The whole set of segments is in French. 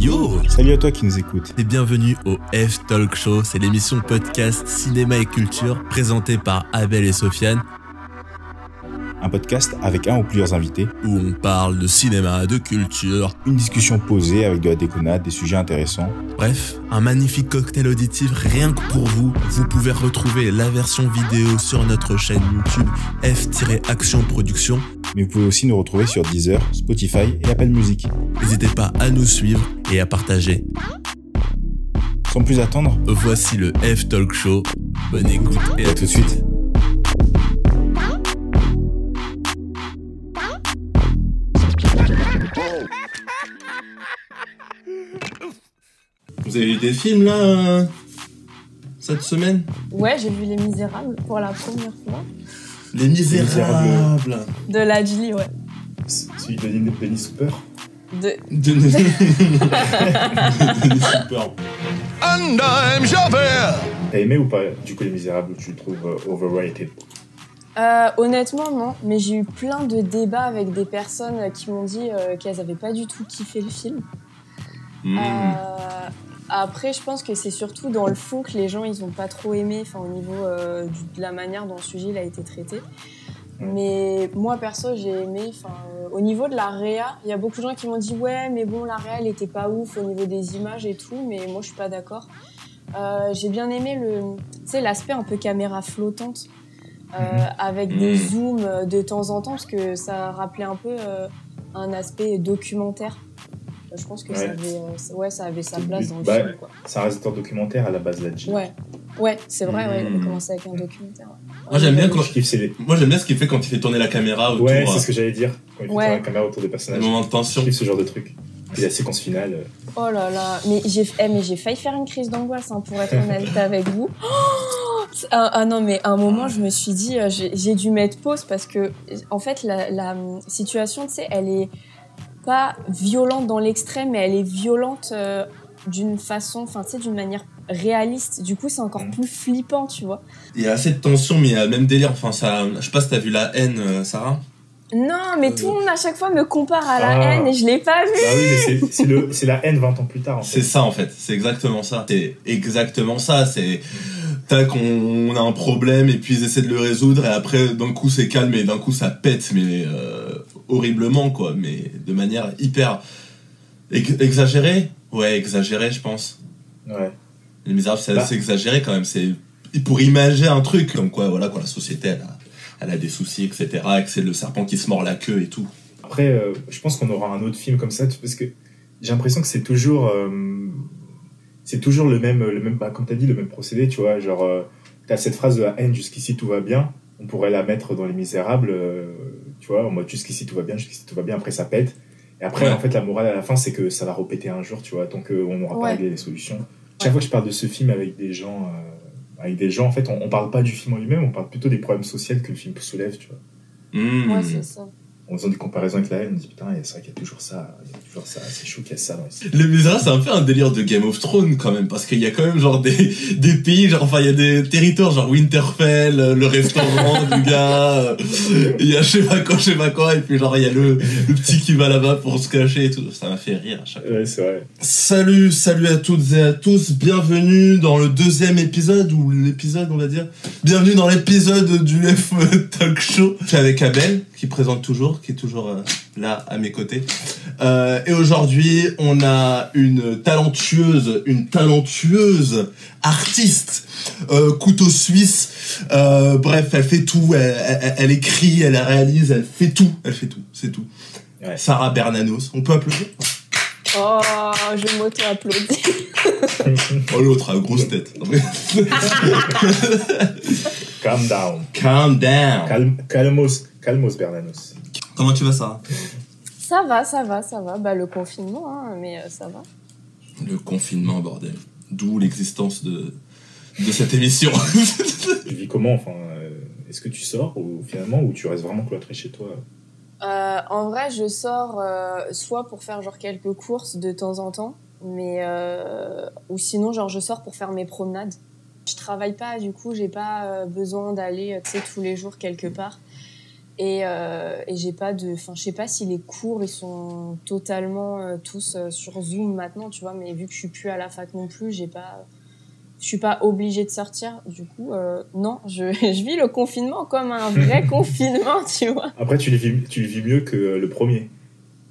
Yo. Salut à toi qui nous écoutes. Et bienvenue au F Talk Show, c'est l'émission podcast cinéma et culture présentée par Abel et Sofiane un podcast avec un ou plusieurs invités où on parle de cinéma, de culture, une discussion posée avec de la déconnade, des sujets intéressants. Bref, un magnifique cocktail auditif rien que pour vous. Vous pouvez retrouver la version vidéo sur notre chaîne YouTube F-Action Production. Mais vous pouvez aussi nous retrouver sur Deezer, Spotify et Apple Music. N'hésitez pas à nous suivre et à partager. Sans plus attendre, voici le F Talk Show. Bonne écoute et à tout de suite. Vous avez vu des films là euh, cette semaine? Ouais, j'ai vu Les Misérables pour la première fois. Les Misérables De la Julie, ouais. Celui de Denis Super? De. De Denis Super. T'as aimé ou pas du coup Les Misérables tu le trouves euh, overrated? Euh, honnêtement, non. Mais j'ai eu plein de débats avec des personnes qui m'ont dit qu'elles n'avaient pas du tout kiffé le film. Hmm. Après, je pense que c'est surtout dans le fond que les gens ils ont pas trop aimé, enfin au niveau euh, de la manière dont le sujet il a été traité. Mais moi perso, j'ai aimé. Enfin, euh, au niveau de la réa, il y a beaucoup de gens qui m'ont dit ouais, mais bon, la réa elle était pas ouf au niveau des images et tout, mais moi je suis pas d'accord. Euh, j'ai bien aimé le, l'aspect un peu caméra flottante. Mhm. avec des mhm. zooms de temps en temps parce que ça rappelait un peu un aspect documentaire je pense que ça, avait, euh, ouais, ça avait sa place dans le bah, film. C'est un réalisateur documentaire à la base, là Ouais, ouais c'est vrai, ouais, il avait hmm. commencé avec un documentaire. Moi j'aime bien quand Moi j'aime bien ce qu'il fait quand il fait tourner la caméra autour. Ouais, c'est ce que j'allais dire. Quand il fait tourner la caméra autour des personnages. moment de tension. ce genre de truc. Puis la séquence finale. Euh. Oh là là, mais j'ai eh, mais j'ai failli faire une crise d'angoisse hein, pour être honnête avec vous. ah, ah, non, mais à un moment je me suis dit euh, j'ai dû mettre pause parce que en fait la, la situation, tu sais, elle est pas violente dans l'extrême, mais elle est violente euh, d'une façon, enfin, tu sais, d'une manière réaliste. Du coup, c'est encore mm. plus flippant, tu vois. Il y a assez de tension, mais il y a le même délire. Enfin, ça, je sais pas si t'as vu la haine, euh, Sarah. Non, mais tout le monde à chaque fois me compare à la ah. haine et je l'ai pas vu. Bah oui, c'est la haine 20 ans plus tard. C'est ça en fait, c'est exactement ça. C'est exactement ça. C'est tac, on, a un problème et puis ils essaient de le résoudre et après d'un coup c'est calme et d'un coup ça pète, mais euh, horriblement, quoi, mais de manière hyper exagérée. Ouais, exagérée, je pense. Ouais. Les Misérables, c'est bah. assez exagéré quand même. C'est pour imaginer un truc comme quoi, voilà, quoi, la société, elle a, elle a des soucis, etc. Et que c'est le serpent qui se mord la queue et tout. Après, euh, je pense qu'on aura un autre film comme ça, parce que j'ai l'impression que c'est toujours, euh, c'est toujours le même, le même, bah, comme t'as dit, le même procédé, tu vois, genre, euh, t'as cette phrase de la haine jusqu'ici tout va bien, on pourrait la mettre dans Les Misérables, tu vois, en mode jusqu'ici tout va bien, jusqu'ici tout va bien, après ça pète. Et après, en fait, la morale à la fin, c'est que ça va repéter un jour, tu vois, tant qu'on n'aura pas réglé les solutions. Chaque fois que je parle de ce film avec des gens, euh, avec des gens, en fait, on, on parle pas du film en lui-même, on parle plutôt des problèmes sociaux que le film soulève, tu vois. Mmh. Ouais, c'est ça en faisant des comparaisons avec la haine, on dit putain, c'est vrai qu'il y a toujours ça, il y a toujours ça, c'est chaud qu'il y a ça dans les... Les c'est un peu un délire de Game of Thrones quand même, parce qu'il y a quand même genre des, des pays, genre, enfin, il y a des territoires, genre Winterfell, le restaurant du gars, il y a je sais pas quoi, je sais pas quoi, et puis genre, il y a le, le petit qui va là-bas pour se cacher et tout. Ça m'a fait rire à chaque fois. Ouais, c'est vrai. Salut, salut à toutes et à tous, bienvenue dans le deuxième épisode, ou l'épisode, on va dire. Bienvenue dans l'épisode du F Talk Show. Je suis avec Abel, qui présente toujours, qui est toujours euh, là à mes côtés. Euh, et aujourd'hui, on a une talentueuse, une talentueuse artiste, euh, couteau suisse. bref, elle fait tout. Elle, écrit, elle réalise, elle fait tout. Elle fait tout. C'est tout. Sarah Bernanos. On peut applaudir? Oh, je m'auto-applaudis. oh, l'autre a grosse tête. Calm down. Calm down. Calm, calmos, calmos Bernanos. Comment tu vas, ça Ça va, ça va, ça va. Bah, le confinement, hein, mais euh, ça va. Le confinement, bordel. D'où l'existence de, de cette émission. tu vis comment enfin, euh, Est-ce que tu sors ou, finalement ou tu restes vraiment cloîtré chez toi? Euh, En vrai, je sors soit pour faire genre quelques courses de temps en temps, mais ou sinon genre je sors pour faire mes promenades. Je travaille pas, du coup, j'ai pas besoin d'aller tous les jours quelque part. Et, euh, et j'ai pas de, enfin, je sais pas si les cours ils sont totalement euh, tous euh, sur Zoom maintenant, tu vois. Mais vu que je suis plus à la fac non plus, j'ai pas, je suis pas obligée de sortir. Du coup, euh, non, je, je vis le confinement comme un vrai confinement, tu vois. Après, tu le vis, tu le vis mieux que le premier.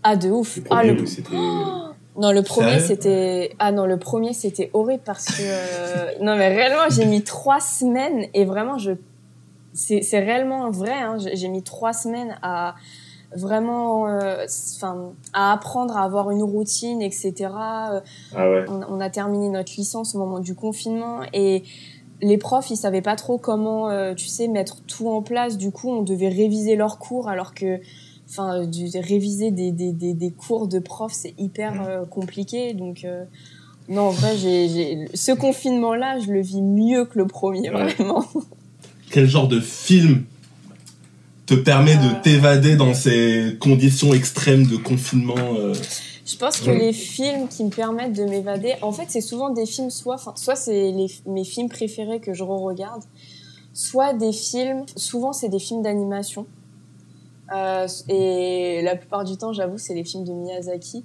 Ah de ouf. Le ah premier le. Non, le premier c'était ah non le premier c'était horrible parce que non mais réellement j'ai mis trois semaines et vraiment je c'est c'est réellement vrai hein, j'ai mis trois semaines à vraiment euh, enfin à apprendre à avoir une routine etc. Euh, Ah ouais. on, on a terminé notre licence au moment du confinement et les profs ils savaient pas trop comment euh, tu sais mettre tout en place du coup on devait réviser leurs cours alors que enfin réviser des, des, des, des cours de profs c'est hyper euh, compliqué donc non en vrai j'ai j'ai ce confinement là je le vis mieux que le premier Ouais. vraiment Quel genre de film te permet Euh. de t'évader dans ces conditions extrêmes de confinement euh, Je pense que Ouais. les films qui me permettent de m'évader, en fait, c'est souvent des films, soit, enfin, soit c'est mes films préférés que je re-regarde, soit des films, souvent c'est des films d'animation. Euh, et la plupart du temps, j'avoue, c'est les films de Miyazaki.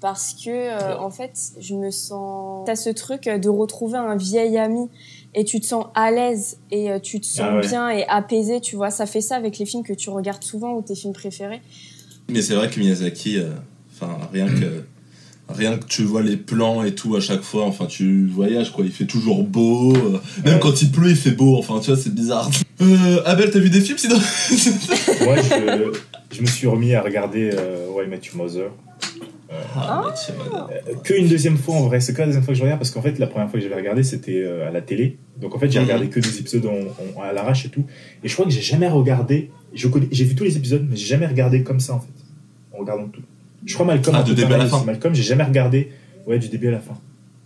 Parce que, euh, en fait, je me sens. T'as ce truc de retrouver un vieil ami et tu te sens à l'aise et euh, tu te sens Ah ouais. bien et apaisé, tu vois. Ça fait ça avec les films que tu regardes souvent ou tes films préférés. Mais c'est vrai que Miyazaki, euh, enfin rien que rien que tu vois les plans et tout à chaque fois, enfin tu voyages quoi, il fait toujours beau, euh, même Ouais. quand il pleut il fait beau, enfin tu vois c'est bizarre. Euh, Abel t'as vu des films sinon? Moi, je, je me suis remis à regarder euh, Why Met Your Mother. Ah, madame. Euh, que une deuxième fois en vrai, c'est que la deuxième fois que je regarde? Parce qu'en fait la première fois que j'avais regardé c'était euh, à la télé. Donc en fait j'ai Mhm. regardé que des épisodes en- en- à l'arrache et tout. Et je crois que j'ai jamais regardé. je connais- J'ai vu tous les épisodes, mais j'ai jamais regardé comme ça en fait. En regardant tout. Je crois Malcolm. Ah, de début à la fin. Malcolm, j'ai jamais regardé. Ouais, du début à la fin.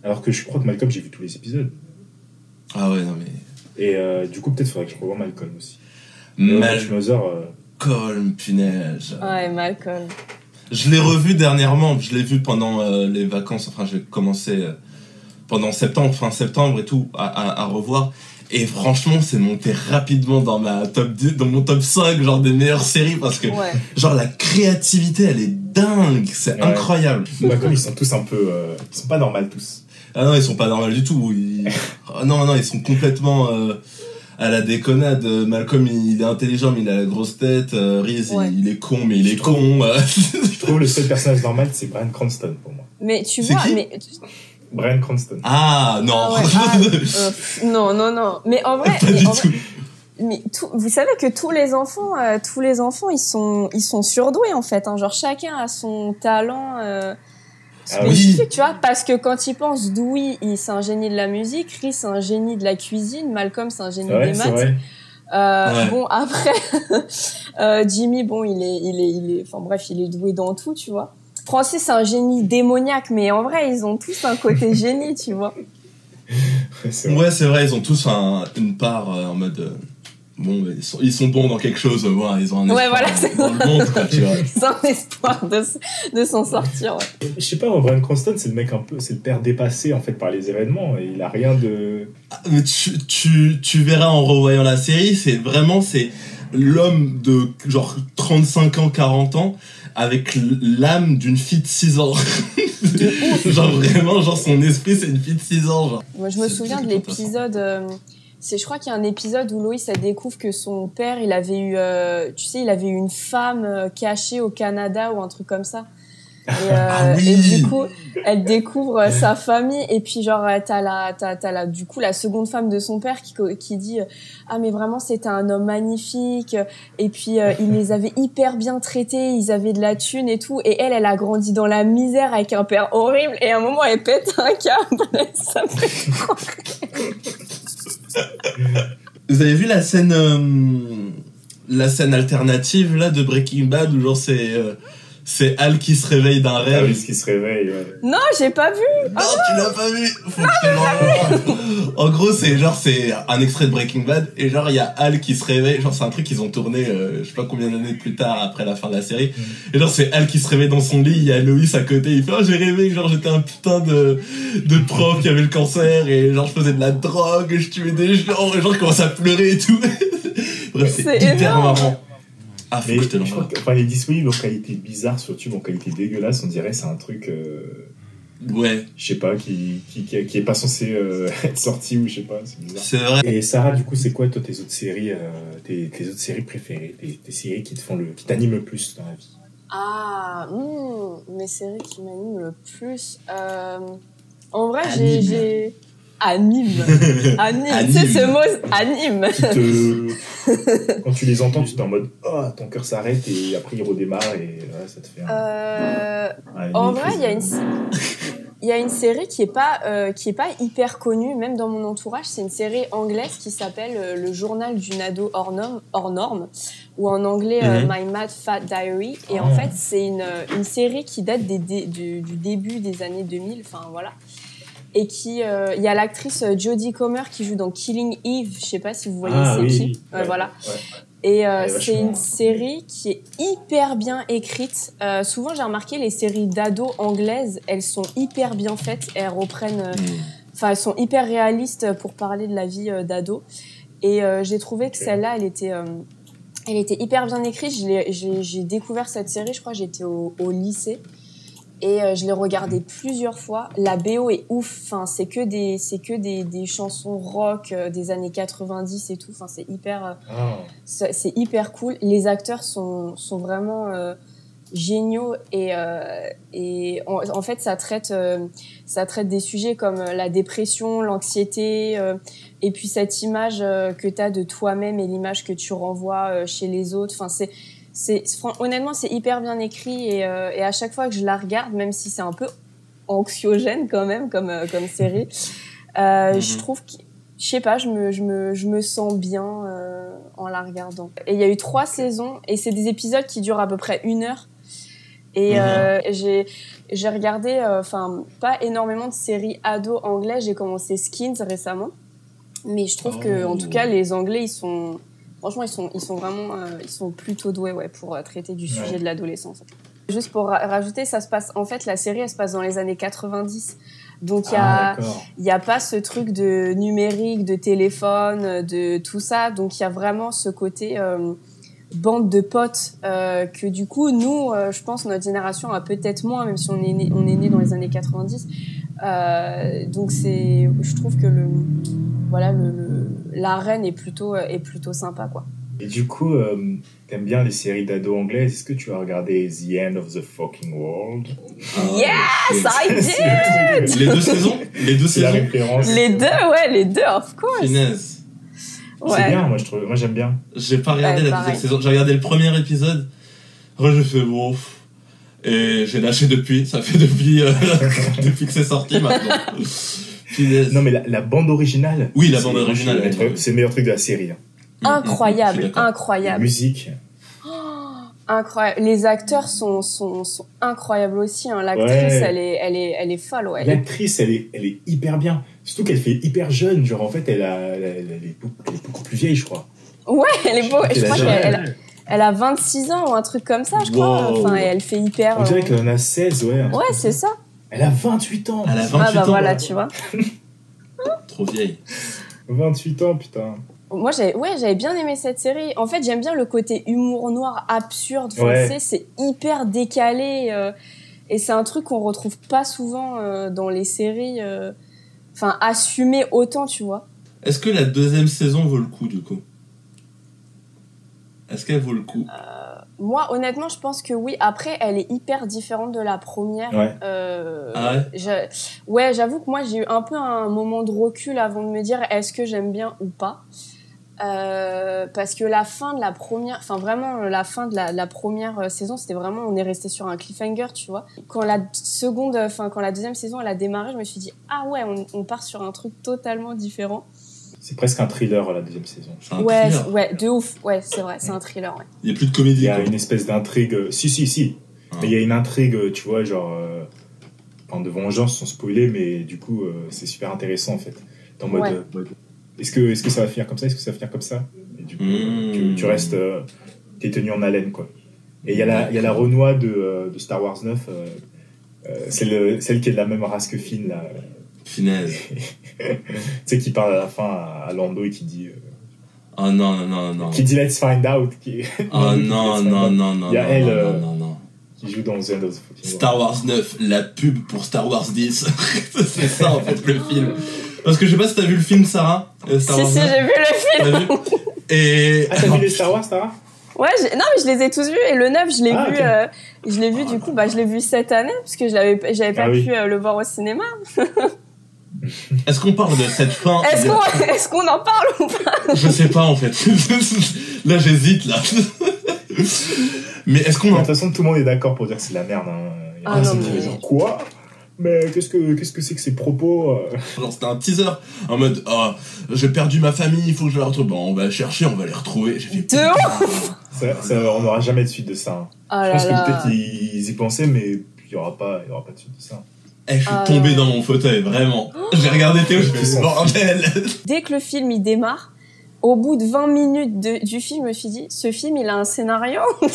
Alors que je crois que Malcolm j'ai vu tous les épisodes. Ah ouais non mais Et euh, du coup peut-être faudrait que je revoie Malcolm aussi. Mother, euh, Malcolm punaise. Ouais, Malcolm. Je l'ai revu dernièrement, je l'ai vu pendant euh, les vacances, enfin j'ai commencé euh, pendant septembre, fin septembre et tout, à, à, à revoir. Et franchement, c'est monté rapidement dans ma top 10, dans mon top 5, genre des meilleures séries, parce que Ouais. genre la créativité, elle est dingue, c'est Ouais. incroyable. Malcolm ils sont tous un peu, euh, ils sont pas normaux tous. Ah non, ils sont pas normaux du tout. Ils... Ah non, non, ils sont complètement euh, à la déconnade. Euh, Malcolm, il, il est intelligent, mais il a la grosse tête. Euh, Reese, Ouais. il, il est con, mais il est Je con. euh. Je trouve le seul personnage normal c'est Brian Cranston pour moi. Mais tu vois, qui mais Brian Cranston. ah non. Ah ouais, ah, euh, non, non, non. Mais en vrai, pas mais du en vrai- tout. mais tout- vous savez que tous les enfants, euh, tous les enfants, ils sont, ils sont surdoués en fait. hein. Genre chacun a son talent euh, Ah oui. tu vois. Parce que quand ils pensent, Dewey, il c'est un génie de la musique, Chris, c'est un génie de la cuisine, Malcolm, c'est un génie vrai, des maths. vrai. Euh, Ouais. Bon après, euh, Jimmy, bon, il est, il est, il est, enfin bref, il est doué dans tout, tu vois. Francis, c'est un génie démoniaque, mais en vrai, ils ont tous un côté génie, tu vois. C'est vrai. Ouais, c'est vrai, ils ont tous un- une part euh, en mode. Euh, bon, ils sont, ils sont bons dans quelque chose, voilà, ils ont un Ouais, espoir voilà, dans- c'est- dans le monde, quoi, tu vois. C'est un espoir de, de s'en sortir. ouais. Je sais pas, Brian Cranston, c'est le mec un peu, c'est le père dépassé en fait par les événements. Et il a rien de. Ah, Mais tu, tu, tu verras en revoyant la série, c'est vraiment c'est l'homme de genre 35 ans, 40 ans avec l'âme d'une fille de 6 ans. genre vraiment, genre son esprit c'est une fille de 6 ans. Genre. Moi, je me souviens de l'épisode. euh, c'est, je crois qu'il y a un épisode où Loïs elle découvre que son père, il avait eu, euh, tu sais, il avait eu une femme euh, cachée au Canada ou un truc comme ça. Et, euh, Ah oui. et du coup, elle découvre euh, sa famille. Et puis genre euh, t'as la, t'as, t'as la, du coup la seconde femme de son père qui, qui dit ah mais vraiment c'était un homme magnifique et puis euh, il les avait hyper bien traités, ils avaient de la thune et tout. Et elle elle a grandi dans la misère avec un père horrible. Et à un moment elle pète un câble, ça fait Vous avez vu la scène euh, la scène alternative là de Breaking Bad où genre c'est euh, c'est Al qui se réveille d'un Ah rêve. ce qui se réveille. ouais. Non, j'ai pas vu. Non, tu l'as pas vu. Faut que tu le revoies. En gros, c'est genre c'est un extrait de Breaking Bad et genre il y a Al qui se réveille. Genre c'est un truc qu'ils ont tourné, euh, je sais pas combien d'années plus tard après la fin de la série. Et genre c'est Al qui se réveille dans son lit. Il y a Loïs à côté. Il fait oh, j'ai rêvé que genre j'étais un putain de de prof qui avait le cancer et genre je faisais de la drogue, je tuais des gens et genre je commence à pleurer et tout. Bref, c'est C'est hyper énorme. marrant. Ah, faut Mais que je te l'envoie. enfin, il est disponible en qualité bizarre sur YouTube, en qualité dégueulasse. On dirait c'est un truc, euh, Ouais, je sais pas, qui, qui, qui, qui est pas censé euh, être sorti ou je sais pas, c'est bizarre. c'est vrai. Et Sarah, du coup, c'est quoi toi tes autres séries, euh, tes, tes autres séries préférées, tes, tes séries qui te font le, qui t'animent le plus dans la vie? Ah, hmm, mes séries qui m'animent le plus. Euh, en vrai, j'ai- Anime. Anime. Anime. Tu sais, ce mot, anime. Te, quand tu les entends, tu t'es en mode, oh, ton cœur s'arrête et après il redémarre et ouais, ça te fait. Un, Euh, en vrai, il y a une, plaisir. il y a une série qui est pas, euh, qui est pas hyper connue, même dans mon entourage. C'est une série anglaise qui s'appelle euh, Le journal d'une ado hors norme, hors norme ou en anglais euh, Mhm. My Mad Fat Diary. Et Ah. en fait, c'est une, une série qui date des, des- du, du début des années 2000. Enfin voilà. Et qui, euh, il y a l'actrice euh, Jodie Comer qui joue dans Killing Eve. Je sais pas si vous voyez Ah c'est oui, qui. oui. Ouais, Ouais, voilà. ouais. Et euh, c'est une série qui est hyper bien écrite. Euh, souvent, j'ai remarqué les séries d'ados anglaises, elles sont hyper bien faites. Elles reprennent, Hmm. enfin, elles sont hyper réalistes pour parler de la vie d'ado. Et j'ai trouvé que celle-là, elle était, elle était hyper bien écrite. J'ai découvert cette série, je crois, j'étais au, au lycée. Et euh, je l'ai regardée plusieurs fois. La BO est ouf. Enfin, c'est que des, c'est que des, des chansons rock euh, des années 90 et tout. Enfin, c'est hyper. euh, Ah. c'est hyper cool. Les acteurs sont, sont vraiment géniaux et, et en, en fait ça traite, ça traite des sujets comme la dépression, l'anxiété et puis cette image que tu as de toi-même et l'image que tu renvoies chez les autres. Enfin, c'est, c'est, honnêtement, c'est hyper bien écrit et, euh, et à chaque fois que je la regarde, même si c'est un peu anxiogène quand même comme, euh, comme série, euh, je Mhm. trouve que je sais pas, je me, je me, je me sens bien en la regardant. Et il y a eu trois saisons et c'est des épisodes qui durent à peu près une heure. Et Mhm. j'ai j'ai regardé, enfin pas énormément de séries ados anglais. J'ai commencé Skins récemment, mais je trouve que en Oh. tout cas les Anglais ils sont franchement ils sont ils sont vraiment euh, ils sont plutôt doués ouais pour euh, traiter du sujet Ouais. de l'adolescence. Juste pour ra- rajouter, ça se passe en fait la série elle se passe dans les années 90. Donc il y a Ah, n'y a pas ce truc de numérique, de téléphone, de tout ça. Donc il y a vraiment ce côté euh, bande de potes euh, que du coup nous, euh, je pense notre génération a peut-être moins, même si on est né, on est né dans les années 90. Euh, donc c'est, je trouve que le voilà le, le- l'arène est plutôt est plutôt sympa quoi. Et du coup, euh, t'aimes bien les séries d'ados anglaises. Est-ce que tu as regardé The End of the Fucking World? Yes, I did. Les deux saisons? Les deux la saisons? référence. Les deux, ouais, les deux, of course. Finesse. C'est bien, moi je trouve. Moi j'aime bien. J'ai pas regardé Ouais, la deuxième saison. J'ai regardé le premier épisode. Après, j'ai fait bon. pff. Et j'ai lâché depuis. Ça fait depuis, euh, depuis que c'est sorti maintenant. Non mais la, la bande originale. Oui, la bande originale, c'est le meilleur truc- de la série. hein. Mm, mm, mm, Incroyable, d'accord. La incroyable. musique. Incroyable. Les acteurs sont, sont, sont incroyables aussi. Hein. L'actrice, Ouais. elle, est, elle, est, elle est folle. Ouais. L'actrice, elle est, elle est hyper bien. Surtout qu'elle fait hyper jeune. Genre en fait, elle, a, elle, elle est, beaucoup, elle est beaucoup plus vieille, je crois. Ouais, elle est beau. Je crois qu'elle elle a, elle a 26 ans ou un truc comme ça, je crois. Wow. Enfin, et elle fait hyper. On dirait euh, qu'elle en a 16, ouais. Ouais, c'est ça. Elle a 28 ans. Elle a 28 Ah bah ans. voilà, tu vois. Trop vieille. 28 ans, putain. Moi, j'avais, ouais, j'avais bien aimé cette série. En fait, j'aime bien le côté humour noir absurde. Enfin, Ouais. c'est hyper décalé. euh, et c'est un truc qu'on retrouve pas souvent euh, dans les séries. euh, Enfin, assumé autant, tu vois. Est-ce que la deuxième saison vaut le coup du coup? Est-ce qu'elle vaut le coup? Moi, honnêtement, je pense que oui. Après, elle est hyper différente de la première. Ouais. Euh, Ah ouais? Ouais, j'avoue que moi, j'ai eu un peu un moment de recul avant de me dire est-ce que j'aime bien ou pas? Euh, parce que la fin de la première, enfin vraiment la fin de la, la première euh, saison, c'était vraiment on est resté sur un cliffhanger, tu vois. Quand la seconde, enfin quand la deuxième saison elle a démarré, je me suis dit ah ouais, on, on part sur un truc totalement différent. C'est presque un thriller, la deuxième saison. Un ouais, thriller. ouais, de ouf, ouais, c'est vrai, c'est un thriller, ouais. Il n'y a plus de Il comédie. y a quoi. une espèce d'intrigue. euh, Si, si, si. Ah. Mais il y a une intrigue, euh, tu vois, genre. euh, enfin, de vengeance sans spoiler, mais du coup, euh, c'est super intéressant en fait. T'es en mode. Ouais. euh, Est-ce que, est que ça va finir comme ça? Est-ce que ça va finir comme ça? Et du coup, Mmh. tu, tu restes. euh, T'es tenu en haleine, quoi. Et il y a la, il y a la Renoir de, euh, de Star Wars 9. euh, euh, c'est le- celle qui est de la même race que Finn, là. Finesse. tu sais, qui parle à la fin à, Lando et qui dit. euh, Oh non, non, non, non. Qui dit Let's Find Out. Qui... Oh non, non, non, non. Il y a non, elle, non, euh, non, non, non. qui joue dans The End of the Fucking Star Wars 9, la pub pour Star Wars 10. c'est ça, en fait, le film. Parce que je sais pas si t'as vu le film, Sarah euh, Star Si, Wars si, 9. j'ai vu le film. T'as vu Et. Ah, t'as vu les Star Wars, Sarah? Ouais, j'ai- non, mais je les ai tous vus. Et le 9, je l'ai Ah, vu, ok. euh, je l'ai vu, du coup, bah, je l'ai vu cette année, parce que je l'avais, j'avais pas Ah oui. pu euh, le voir au cinéma. Est-ce qu'on parle de cette fin Est-ce qu'on, est-ce qu'on en parle ou pas Je sais pas, en fait. là, j'hésite, là. Mais est-ce qu'on De en toute façon, tout le monde est d'accord pour dire que c'est de la merde. Hein. Ah, non, mais- quoi Mais qu'est-ce que qu'est-ce que c'est que ces propos euh Genre, c'était un teaser en mode oh, j'ai perdu ma famille, il faut que je la retrouve. Bon, on va chercher, on va les retrouver. J'ai fait De ça, ça, On n'aura jamais de suite de ça. hein. Oh Je là pense que peut-être ils, y pensaient, mais il n'y aura, pas- il y aura pas de suite de ça. Eh, je suis Ah, tombé dans mon fauteuil, vraiment. J'ai regardé Théo, je Ils fais bordel. Dès que le film il démarre, au bout de 20 minutes de- du film, je me suis dit, ce film il a un scénario Il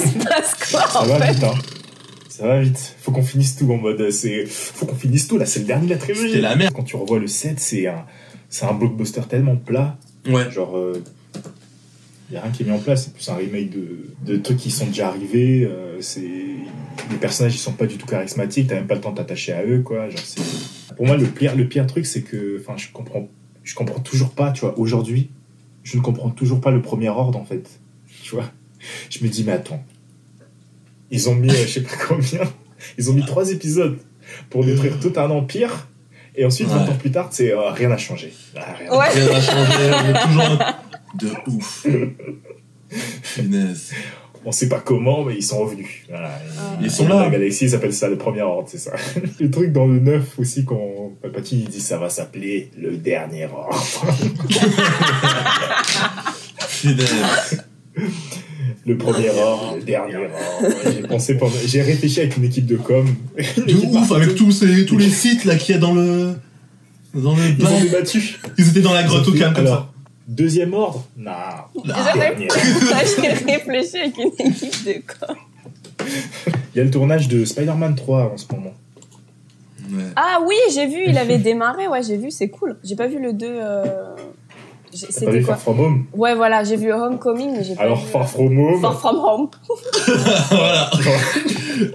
se passe quoi Ça en va fait vite, hein. Ça va vite. Faut qu'on finisse tout en mode. euh, C'est, faut qu'on finisse tout là. C'est le dernier de la trilogie. C'était la merde. Quand tu revois le 7, c'est un, c'est un blockbuster tellement plat. Ouais. Genre, il y a rien qui est mis en place. C'est plus un remake de, de trucs qui sont déjà arrivés. euh, c'est les personnages ils sont pas du tout charismatiques. T'as même pas le temps de t'attacher à eux, quoi. Genre, c'est... Pour moi, le pire, le pire truc, c'est que, enfin, je comprends, je comprends toujours pas. Tu vois, aujourd'hui, je ne comprends toujours pas le premier ordre en fait. Tu vois, je me dis mais attends, ils ont mis, euh, je sais pas combien, ils ont mis trois épisodes pour détruire tout un empire. Et ensuite, Ouais. 20 ans plus tard, c'est euh, rien n'a changé. Ah, rien. Ouais. N'a changé, on est toujours un- de ouf. Punaise. On sait pas comment, mais ils sont revenus. Voilà. Ah. Ils sont là. La galaxie ils appellent ça le premier ordre, c'est ça. le truc dans le 9 aussi, quand Palpatine il dit ça va s'appeler le dernier ordre. Punaise. Le premier ordre, le dernier ordre. J'ai pensé pendant... J'ai réfléchi avec une équipe de com. De ouf, avec tous, ces, tous les sites là qu'il y a dans le. Dans le Ils ont débattu. Ils étaient dans la grotte au calme comme ça. Deuxième ordre? Non. J'ai réfléchi avec une équipe de corps. Il y a le tournage de Spider-Man 3 en ce moment. Ouais. Ah oui, j'ai vu, il avait démarré, ouais, j'ai vu, c'est cool. J'ai pas vu le 2. Euh... pas C'était vu quoi? Far From Home? Ouais, voilà, j'ai vu Homecoming, mais j'ai pas Alors vu. Far euh, From Home, Far From Home. voilà.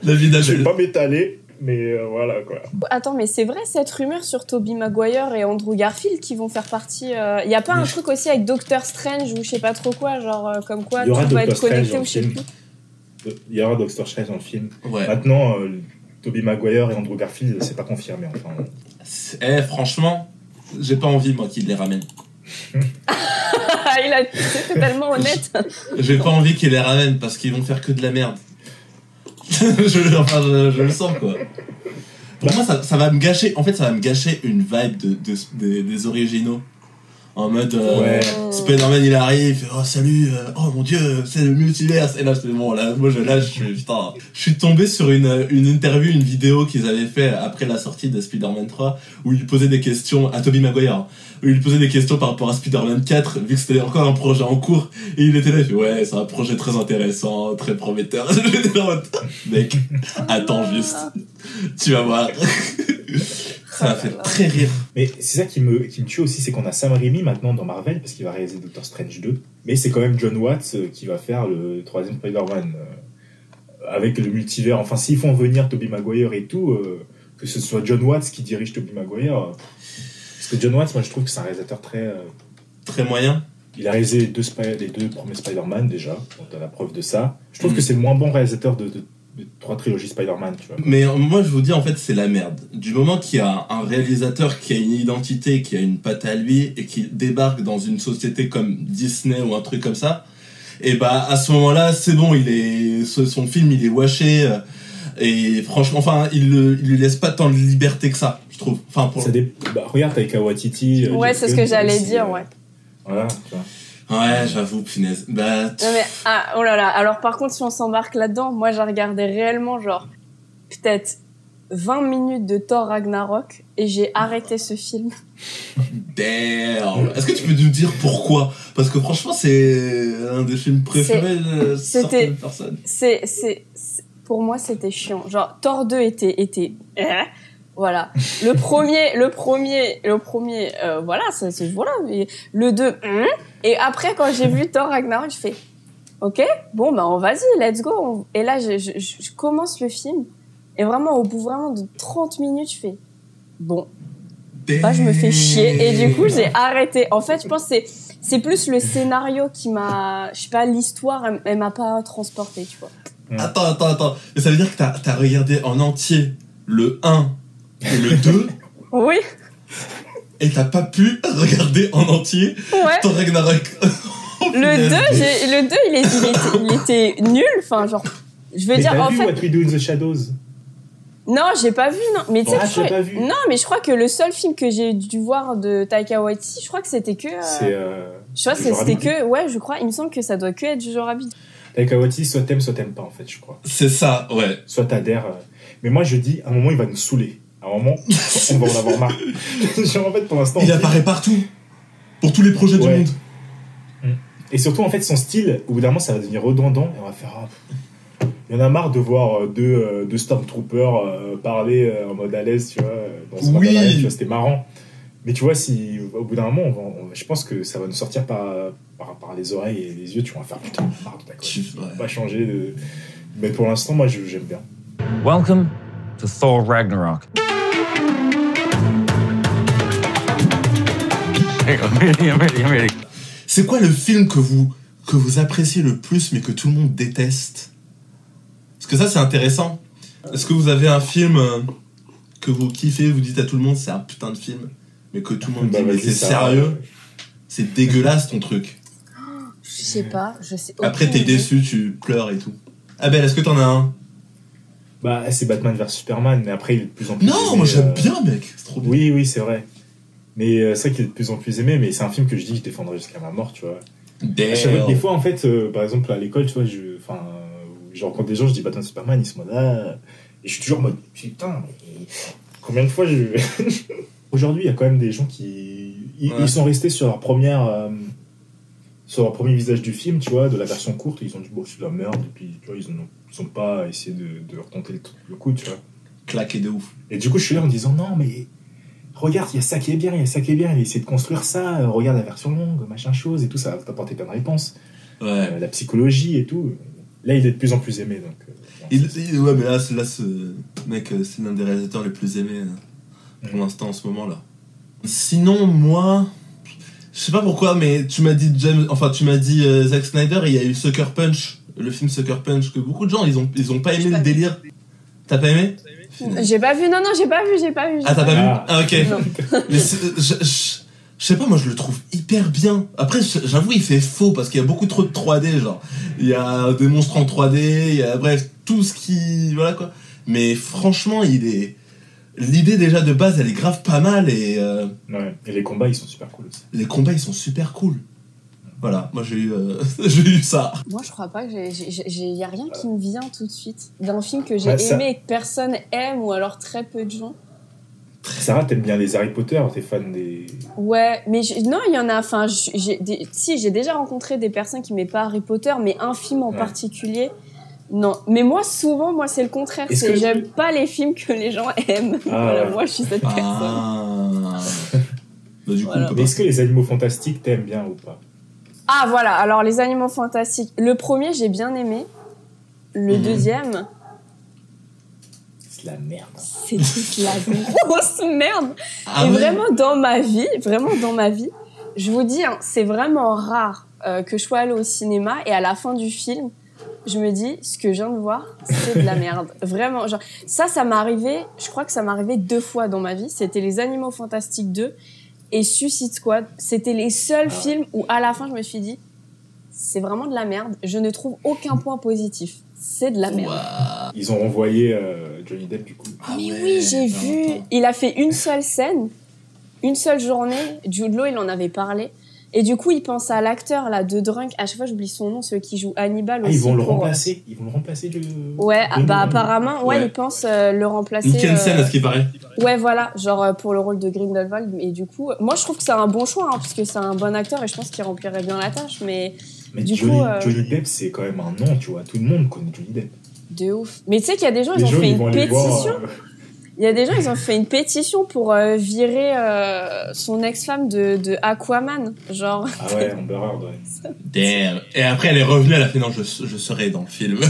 La vie je vais pas m'étaler, mais euh, voilà quoi. Attends, mais c'est vrai cette rumeur sur Tobey Maguire et Andrew Garfield qui vont faire partie. Il y a pas un truc aussi avec Doctor Strange ou je sais pas trop quoi, genre euh, comme quoi Il y aura tout va Doctor être connecté Strange ou je sais plus. Il y aura Doctor Strange dans le film. Ouais. Maintenant, euh, Tobey Maguire et Andrew Garfield, c'est pas confirmé. Enfin, Eh, franchement, j'ai pas envie, moi, qu'ils les ramènent. Il a c'est totalement honnête. J'ai pas envie qu'ils les ramènent parce qu'ils vont faire que de la merde. je, le sens, quoi. Pour moi, ça, va me gâcher. En fait, ça va me gâcher une vibe de, de- des- des originaux. En mode. euh, Ouais. Spider-Man il arrive, il fait, oh salut, euh, oh mon dieu, c'est le multiverse. Et là, c'est bon, là, moi je lâche, je fais, putain. Je suis tombé sur une, une interview, une vidéo qu'ils avaient fait après la sortie de Spider-Man 3, où il posait des questions à Tobey Maguire, où il posait des questions par rapport à Spider-Man 4, vu que c'était encore un projet en cours, et il était là, il fait, ouais, c'est un projet très intéressant, très prometteur. Mec, attends juste, tu vas voir. Ça m'a fait très rire. Mais c'est ça qui me, qui me tue aussi, c'est qu'on a Sam Raimi maintenant dans Marvel, parce qu'il va réaliser Doctor Strange 2. Mais c'est quand même John Watts euh, qui va faire le troisième Spider-Man. euh, avec le multivers. Enfin, s'ils font venir Tobey Maguire et tout, euh, que ce soit John Watts qui dirige Tobey Maguire. euh, parce que John Watts, moi je trouve que c'est un réalisateur très. euh, Très moyen. il a réalisé les deux, les deux premiers Spider-Man déjà, donc t'as la preuve de ça. Je trouve que c'est le moins bon réalisateur de, de, trois trilogies Spider-Man, tu vois. Mais euh, moi, je vous dis, en fait, c'est la merde. Du moment qu'il y a un réalisateur qui a une identité, qui a une patte à lui, et qui débarque dans une société comme Disney ou un truc comme ça, et bah, à ce moment-là, c'est bon, il est, son film, il est washé, euh, et franchement, enfin, il, le- il lui laisse pas tant de liberté que ça, je trouve. Enfin, pour Ça dé- bah, regarde, Taika Waititi. euh, Ouais, c'est ce que j'allais dire, ouais. Voilà, tu vois. Ouais, j'avoue, punaise. Bah, Non mais ah oh là là. Alors par contre, si on s'embarque là-dedans, moi j'ai regardé réellement genre peut-être 20 minutes de Thor Ragnarok et j'ai arrêté ce film. damn. Est-ce que tu peux nous dire pourquoi? Parce que franchement, c'est un des films préférés de certaines personnes. C'est c'est pour moi c'était chiant. Genre Thor 2 était était euh, Voilà. Le premier, le premier, le premier, euh, voilà, c'est voilà. Et le 2, et après quand j'ai vu Thor Ragnarok, je fais, ok, bon ben on vas-y, let's go. Et là, je, je, je commence le film et vraiment au bout vraiment de 30 minutes, je fais, bon, bah, je me fais chier et du coup j'ai arrêté. En fait, je pense que c'est c'est plus le scénario qui m'a, je sais pas, l'histoire, elle, elle m'a pas transporté, tu vois. Attends, attends, attends. Mais ça veut dire que t'as as regardé en entier le 1 et le 2 Oui, et t'as pas pu regarder en entier ouais. ton Ragnarok. Oh, Le punaise. 2, j'ai, le 2, il, est, il, était, il était nul. Enfin, genre, je veux Mais dire, t'as en vu fait, What We Do in the Shadows? Non, j'ai pas vu, non. Mais tu sais, Ah, crois- pas vu non, mais je crois que le seul film que j'ai dû voir de Taika Waititi, je crois que c'était que, euh, C'est. Euh, je crois que c'était que, ouais, je crois, il me semble que ça doit que être Jojo Rabbit. Taika Waititi, soit t'aimes, soit t'aimes pas, en fait, je crois. C'est ça, ouais. Soit t'adhères. euh. Mais moi, je dis, à un moment, il va nous saouler. À un moment, on va en avoir marre. Genre, en fait, pour l'instant. Il apparaît partout. Pour tous les projets Ouais. du monde. Et surtout, en fait, son style, au bout d'un moment, ça va devenir redondant. Et on va faire. ah, il y en a marre de voir euh, deux, euh, deux Stormtroopers euh, parler en mode à l'aise, tu vois. Dans ce Oui. C'était marrant. Mais tu vois, si au bout d'un moment, on va- on- je pense que ça va nous sortir par, par, par les oreilles et les yeux. Tu vas faire putain, marre de pas changer. De... Mais pour l'instant, moi, je- j'aime bien. Welcome to Thor Ragnarok. C'est quoi le film que vous, que vous appréciez le plus mais que tout le monde déteste? Parce que ça, c'est intéressant. Est-ce que vous avez un film euh, que vous kiffez, vous dites à tout le monde c'est un putain de film, mais que tout le monde Bah, dit mais c'est sérieux? C'est dégueulasse ton truc. Je sais pas, je sais. Après, t'es déçu, tu pleures et tout. Abel, est-ce que t'en as un? Bah, c'est Batman vs Superman, mais après, il est de plus en plus. Non, aimé, moi j'aime euh, bien, mec. C'est trop bien. Oui, oui, c'est vrai. Mais euh, c'est vrai qu'il est de plus en plus aimé, mais c'est un film que je dis que je défendrai jusqu'à ma mort, tu vois. Fois- des fois, en fait, euh, par exemple, à l'école, tu vois, je, enfin, je rencontre des gens, je dis Batman Superman, ils se disent, ah. Et je suis toujours en mode, putain, mais combien de fois je. Aujourd'hui, il y a quand même des gens qui. Ils, Ouais. ils sont restés sur leur première. euh, sur leur premier visage du film, tu vois, de la version courte, ils ont dit, bon, c'est de la merde, et puis, tu vois, ils n'ont pas essayé de, de retenter le, le coup, tu vois. Claqué de ouf. Et du coup, je suis là en disant non, mais regarde, il y a ça qui est bien, il y a ça qui est bien, il a essayé de construire ça, euh, regarde la version longue, machin chose et tout, ça va t'apporter plein de réponses. Ouais. Euh, la psychologie et tout. Là, il est de plus en plus aimé, donc. euh, Il- il- ouais, mais là, c'est- là ce mec, euh, c'est l'un des réalisateurs les plus aimés euh, pour Mm. l'instant en ce moment là. Sinon, moi, je sais pas pourquoi, mais tu m'as dit James, enfin tu m'as dit euh, Zack Snyder et il y a eu Sucker Punch, le film Sucker Punch que beaucoup de gens ils ont ils ont pas aimé le délire. T'as pas aimé? J'ai pas vu, non, non, j'ai pas vu, j'ai pas vu. Ah t'as pas vu Ah ok. Mais je, je- je sais pas, moi je le trouve hyper bien. Après, j'avoue, il fait faux parce qu'il y a beaucoup trop de 3D, genre. Il y a des monstres en 3D, il y a bref, tout ce qui. Voilà quoi. Mais franchement, il est. L'idée déjà de base, elle est grave pas mal et euh, Ouais. Et les combats, ils sont super cool aussi. les combats, ils sont super cool. Voilà, moi j'ai eu, euh, eu ça. Moi, je crois pas que j'ai, a rien qui me vient tout de suite d'un film que j'ai ça- aimé et que personne aime ou alors très peu de gens. Sarah, t'aimes bien les Harry Potter, t'es fan des. Ouais, mais je- non, il y en a. Enfin, des- si j'ai déjà rencontré des personnes qui m'aimaient pas Harry Potter, mais un film en Ouais. particulier. Non, mais moi souvent, moi c'est le contraire. C'est que- j'aime pas les films que les gens aiment. voilà, ouais. moi je suis cette personne. Ah. Bah, du coup, Voilà. Mais est-ce que les animaux fantastiques t'aimes bien ou pas? Ah voilà, alors les animaux fantastiques. Le premier j'ai bien aimé. Le Mhm. deuxième, C'est la merde. c'était de la grosse merde. Ah et vraiment dans ma vie, vraiment dans ma vie, je vous dis, hein, c'est vraiment rare euh, que je sois allée au cinéma et à la fin du film, je me dis, ce que je viens de voir, c'est de la merde. Vraiment, genre, ça, ça m'est arrivé, je crois que ça m'est arrivé deux fois dans ma vie. C'était Les Animaux Fantastiques 2 et Suicide Squad. C'était les seuls Ah. films où à la fin, je me suis dit, c'est vraiment de la merde. Je ne trouve aucun point positif. C'est de la merde. Ils ont renvoyé euh, Johnny Depp, du coup. Ah Mais ouais, oui, j'ai non, vu. Il a fait une seule scène, une seule journée. Jude Law, il en avait parlé. Et du coup, il pense à l'acteur là de Drunk. À chaque fois, j'oublie son nom, celui qui joue Hannibal Ah, aussi. ils vont le pour- remplacer Ils vont le remplacer le. Ouais, ah, le- bah apparemment, ouais, Ouais. il pense euh, le remplacer. Mikkelsen, euh, à ce qui paraît. Ouais, voilà, genre euh, pour le rôle de Grindelwald. Et du coup, moi, je trouve que c'est un bon choix, hein, parce que c'est un bon acteur et je pense qu'il remplirait bien la tâche. Mais Mais Du Johnny, coup, euh, Johnny Depp, c'est quand même un nom, tu vois. Tout le monde connaît Johnny Depp. de ouf. Mais tu sais qu'il y a des gens, ils Les ont gens, fait ils une pétition. voir. Il y a des gens, ils ont fait une pétition pour euh, virer euh, son ex-femme de, de Aquaman. Genre, Ah ouais, Amber Heard, ouais. Damn. Et après, elle est revenue, elle a fait non, je, je serai dans le film.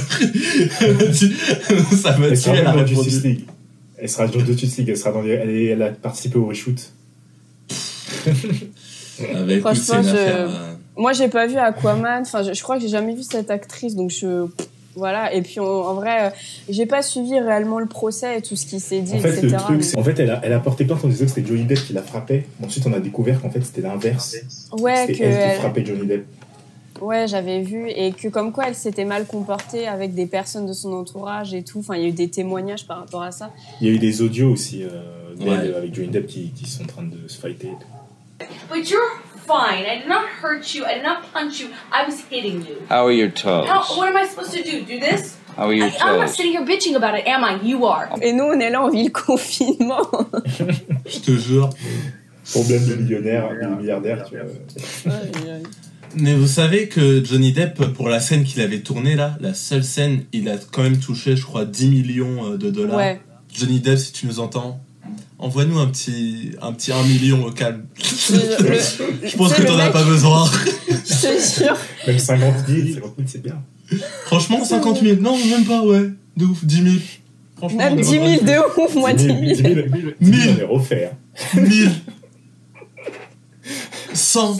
ça m'a Elle tué, sera elle a répondu. League. Elle sera dans Justice League, elle sera dans les- elle, est- elle a participé au reshoot. C'est Franchement, je- affaire. euh, moi, j'ai pas vu Aquaman. Enfin, je, je crois que j'ai jamais vu cette actrice, donc je. Voilà. Et puis, en, en vrai, euh, j'ai pas suivi réellement le procès et tout ce qui s'est dit, En fait, etc. le truc, mais- c'est- en fait, elle a, elle a porté plainte en disant que c'était Johnny Depp qui la frappait. Ensuite, on a découvert qu'en fait, c'était l'inverse. Ouais, C'était que elle qui elle- frappait Johnny Depp. Ouais, j'avais vu et que comme quoi elle s'était mal comportée avec des personnes de son entourage et tout. Enfin, il y a eu des témoignages par rapport à ça. Il y a eu des audios aussi euh, Ouais. avec Johnny Depp qui, qui sont en train de se fighter. et tout. But you're fine. I did not hurt you. I did not punch you. I was hitting you. How are your toes? How, what am I supposed to do? Do this? How are I, your I'm not toes? sitting here bitching about it, am I? You are. Et nous, on est là, on vit le confinement. Je te jure. Problème de millionnaire, de milliardaire, tu vois. Mais vous savez que Johnny Depp, pour la scène qu'il avait tournée là, la seule scène, il a quand même touché, je crois, 10 millions euh, de dollars. ouais. Johnny Depp, si tu nous entends, envoie-nous un petit, un petit 1 million au calme. Le- Je pense que t'en as pas besoin. Je te jure. Même 50 000, 50 000, c'est bien. Franchement, 50 000. Non, même pas, ouais. De ouf, 10 000. Franchement, Même on 10 000 devrait- de ouf, moi 10 000. 10 000, 10 000, 10 000, on est refait. hein. 1000. 100.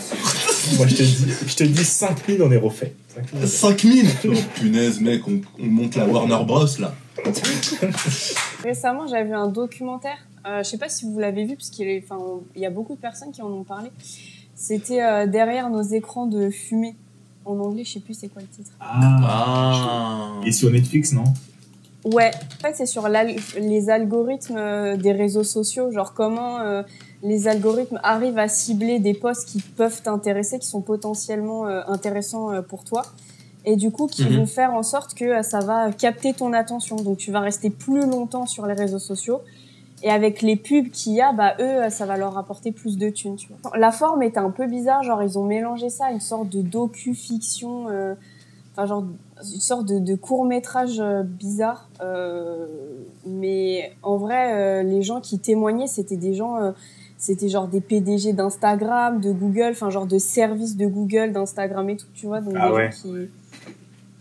Moi, je te dis, je te dis 5 000, on est refait. 5 000. 5000. Oh, punaise, mec, on, on monte la Warner Bros là. Récemment, j'avais vu un documentaire. Euh, je sais pas si vous l'avez vu, parce qu'il est- enfin, on- il y a beaucoup de personnes qui en ont parlé. C'était euh, derrière nos écrans de fumée. En anglais, je sais plus c'est quoi le titre. Ah. Ah. Et sur Netflix, non? Ouais, en fait, c'est sur les algorithmes euh, des réseaux sociaux, genre comment euh, les algorithmes arrivent à cibler des posts qui peuvent t'intéresser, qui sont potentiellement euh, intéressants euh, pour toi, et du coup qui Mhm. vont faire en sorte que euh, ça va capter ton attention. Donc tu vas rester plus longtemps sur les réseaux sociaux. Et avec les pubs qu'il y a, bah eux, euh, ça va leur apporter plus de thunes. Tu vois. La forme était un peu bizarre, genre ils ont mélangé ça à une sorte de docu-fiction, euh, enfin genre une sorte de, de court métrage euh, bizarre. Euh, mais en vrai, euh, les gens qui témoignaient, c'était des gens, euh, c'était genre des PDG d'Instagram, de Google, enfin genre de services de Google, d'Instagram et tout, tu vois. Donc Ah des ouais. gens qui,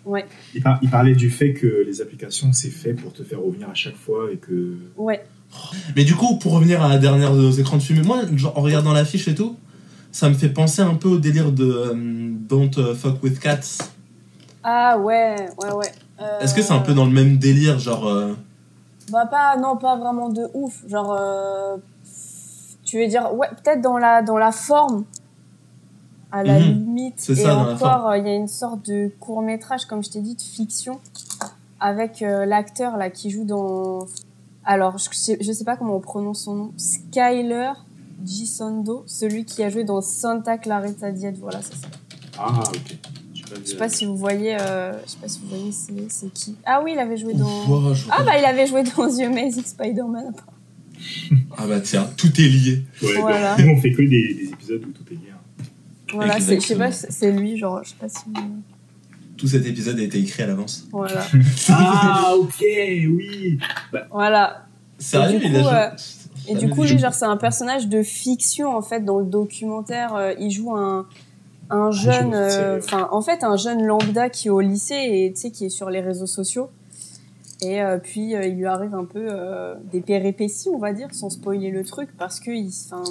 ouais, il, par- il parlait du fait que les applications, c'est fait pour te faire revenir à chaque fois et que. ouais. Mais du coup, pour revenir à la dernière de nos écrans de fumée, moi, genre, en regardant l'affiche et tout, ça me fait penser un peu au délire de euh, Don't euh, Fuck with Cats. Ah ouais, ouais, ouais. Euh, Est-ce que c'est un peu dans le même délire, genre. euh, Bah pas, non, pas vraiment de ouf. Genre, euh, tu veux dire, ouais, peut-être dans la, dans la forme, à la Mhm. limite. C'est Et ça, encore, euh, il y a une sorte de court métrage, comme je t'ai dit, de fiction, avec euh, l'acteur là qui joue dans. Alors, je sais, je sais pas comment on prononce son nom. Skyler Gisondo, celui qui a joué dans Santa Clarita Diet. Voilà, c'est ça. Ah, ok. Je sais pas si vous voyez, euh, je sais pas si vous voyez, c'est c'est qui. Ah oui, il avait joué dans. Ah bah il avait joué dans The Amazing Spider-Man. Ah bah tiens, tout est lié. Ouais, Voilà. Nous, on fait que des, des épisodes où tout est lié. hein. Voilà, c'est- je sais pas, c'est lui, genre, je sais pas si. Tout cet épisode a été écrit à l'avance. Voilà. Ah, ok, oui. voilà. Sérieux, il a coup, joué- euh, Et Ah, du coup, lui, genre, c'est un personnage de fiction, en fait, dans le documentaire. euh, il joue un, un jeune, vois, c'est- euh, enfin, en fait, un jeune lambda qui est au lycée et, tu sais, qui est sur les réseaux sociaux. Et euh, puis, euh, il lui arrive un peu euh, des péripéties, on va dire, sans spoiler le truc, parce que il, enfin,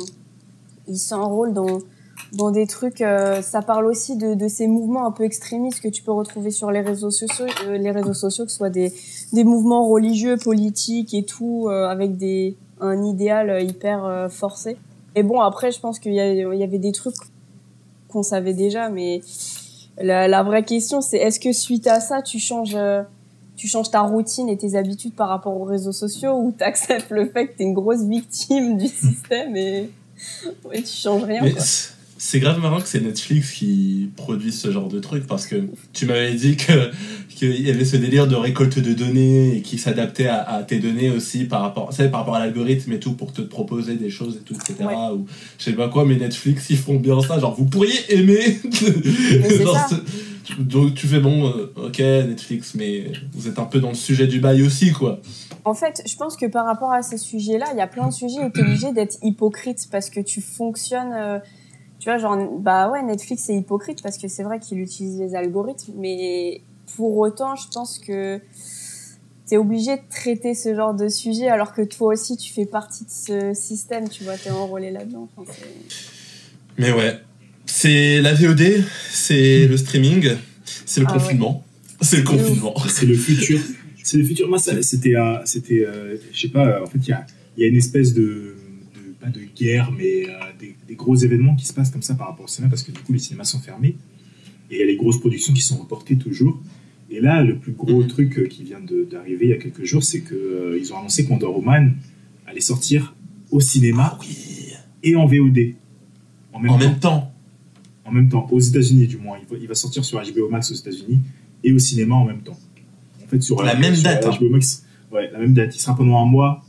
il s'enrôle dans, dans des trucs. euh, ça parle aussi de, de ces mouvements un peu extrémistes que tu peux retrouver sur les réseaux sociaux, euh, les réseaux sociaux, que ce soit des, des mouvements religieux, politiques et tout, euh, avec des, un idéal euh, hyper euh, forcé. Et bon, après, je pense qu'il y, y avait des trucs qu'on savait déjà, mais la, la vraie question, c'est est-ce que suite à ça, tu changes, euh, tu changes ta routine et tes habitudes par rapport aux réseaux sociaux ou t'acceptes le fait que t'es une grosse victime du système et, et tu changes rien, quoi. C'est- grave marrant que c'est Netflix qui produit ce genre de truc parce que tu m'avais dit que qu'il y avait ce délire de récolte de données et qui s'adaptait à, à tes données aussi par rapport, par rapport à l'algorithme et tout pour te proposer des choses et tout, etc. Ouais. Ou je sais pas quoi, mais Netflix ils font bien ça. Genre vous pourriez aimer. Genre, ça. Donc tu fais bon, euh, ok Netflix, mais vous êtes un peu dans le sujet du bail aussi quoi. En fait, je pense que par rapport à ces sujets-là, il y a plein de sujets où tu es obligé d'être hypocrite parce que tu fonctionnes. euh, tu vois, genre, bah ouais, Netflix est hypocrite parce que c'est vrai qu'il utilise les algorithmes, mais pour autant, je pense que tu es obligé de traiter ce genre de sujet alors que toi aussi, tu fais partie de ce système, tu vois, tu es enrôlé là-dedans. Enfin, Mais ouais, c'est la VOD, c'est le streaming, c'est le Ah ouais. confinement. C'est le confinement. C'est le futur. C'est le futur. Moi, c'était, euh, c'était, euh, je sais pas. euh, En fait, il y a, il y a une espèce de- pas de guerre, mais euh, des, des gros événements qui se passent comme ça par rapport au cinéma, parce que du coup, les cinémas sont fermés et il y a les grosses productions qui sont reportées toujours. Et là, le plus gros Mhm. truc euh, qui vient d'arriver il y a quelques jours, c'est que euh, ils ont annoncé qu'Wonder Woman allait sortir au cinéma Ah oui. et en VOD en même En temps même temps. en même temps, aux États-Unis du moins. Il va, il va sortir sur HBO Max aux États-Unis et au cinéma en même temps. En fait, sur La même sur date, hein. HBO Max, ouais, la même date. Il sera pendant un mois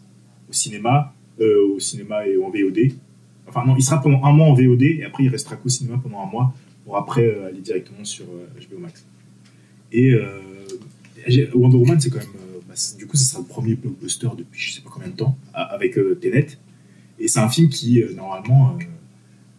au cinéma, euh, au cinéma et en VOD. Enfin non, il sera pendant un mois en VOD et après il restera qu'au cinéma pendant un mois pour après euh, aller directement sur euh, HBO Max. Et euh, Wonder Woman, c'est quand même, euh, bah, du coup, ce sera le premier blockbuster depuis je sais pas combien de temps a- avec euh, Tenet. Et c'est un film qui euh, normalement euh,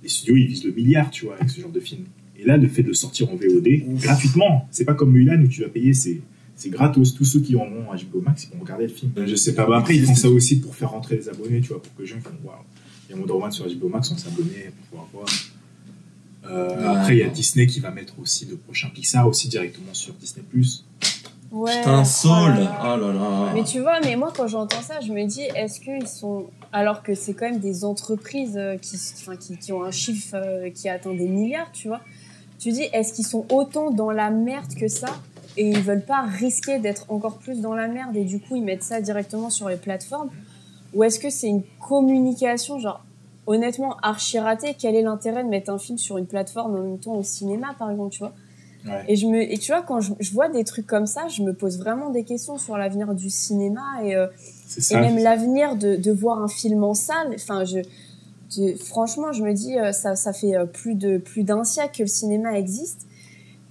les studios ils visent le milliard, tu vois, avec ce genre de film. Et là, le fait de le sortir en VOD gratuitement, c'est pas comme Mulan où tu vas payer, c'est c'est gratos. Tous ceux qui en ont à HBO Max, ils vont regarder le film. Je sais pas. Bah, après, ils font ça aussi pour faire rentrer les abonnés, tu vois, pour que les gens ils font waouh. Il y a Wonder Woman sur HBO Max, on s'abonner pour pouvoir voir. Euh, Ouais. après, il y a Disney qui va mettre aussi le prochain Pixar aussi directement sur Disney+. Ouais. Putain, Soul. oh là là. Oh là là. Mais tu vois, mais moi quand j'entends ça, je me dis, est-ce qu'ils sont, alors que c'est quand même des entreprises euh, qui, enfin, qui, qui ont un chiffre euh, qui atteint des milliards, tu vois, tu dis, est-ce qu'ils sont autant dans la merde que ça? Et ils veulent pas risquer d'être encore plus dans la merde et du coup ils mettent ça directement sur les plateformes. Ou est-ce que c'est une communication genre honnêtement archi ratée? Quel est l'intérêt de mettre un film sur une plateforme en même temps au cinéma par exemple tu vois? Ouais. et je me et tu vois quand je, je vois des trucs comme ça je me pose vraiment des questions sur l'avenir du cinéma et, euh, et même l'avenir de, de voir un film en salle. Enfin je, je- franchement je me dis euh, ça ça fait euh, plus de plus d'un siècle que le cinéma existe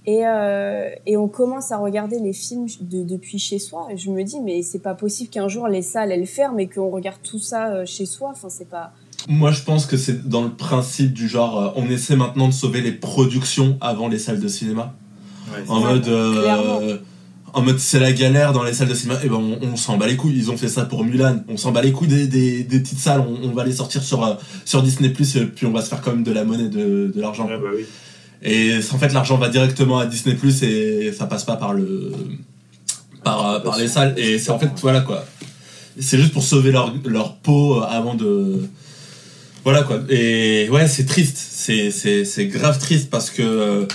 et, euh, et on commence à regarder les films de, depuis chez soi. Et je me dis, mais c'est pas possible qu'un jour les salles elles ferment et qu'on regarde tout ça euh, chez soi. Enfin, c'est pas. Moi, je pense que c'est dans le principe du genre, euh, on essaie maintenant de sauver les productions avant les salles de cinéma. Ouais, En ça. mode, euh, clairement. en mode, c'est la galère dans les salles de cinéma. Et ben, on, on s'en bat les couilles. Ils ont fait ça pour Mulan. On s'en bat les couilles des, des, des petites salles. On, on va les sortir sur euh, sur Disney Plus. Puis on va se faire quand même de la monnaie, de, de l'argent. Ouais, bah oui. Et en fait, l'argent va directement à Disney Plus et ça passe pas par le par, euh, par les salles. Et c'est en fait voilà quoi. C'est juste pour sauver leur leur peau avant de voilà quoi. Et ouais, c'est triste. C'est grave triste parce que euh,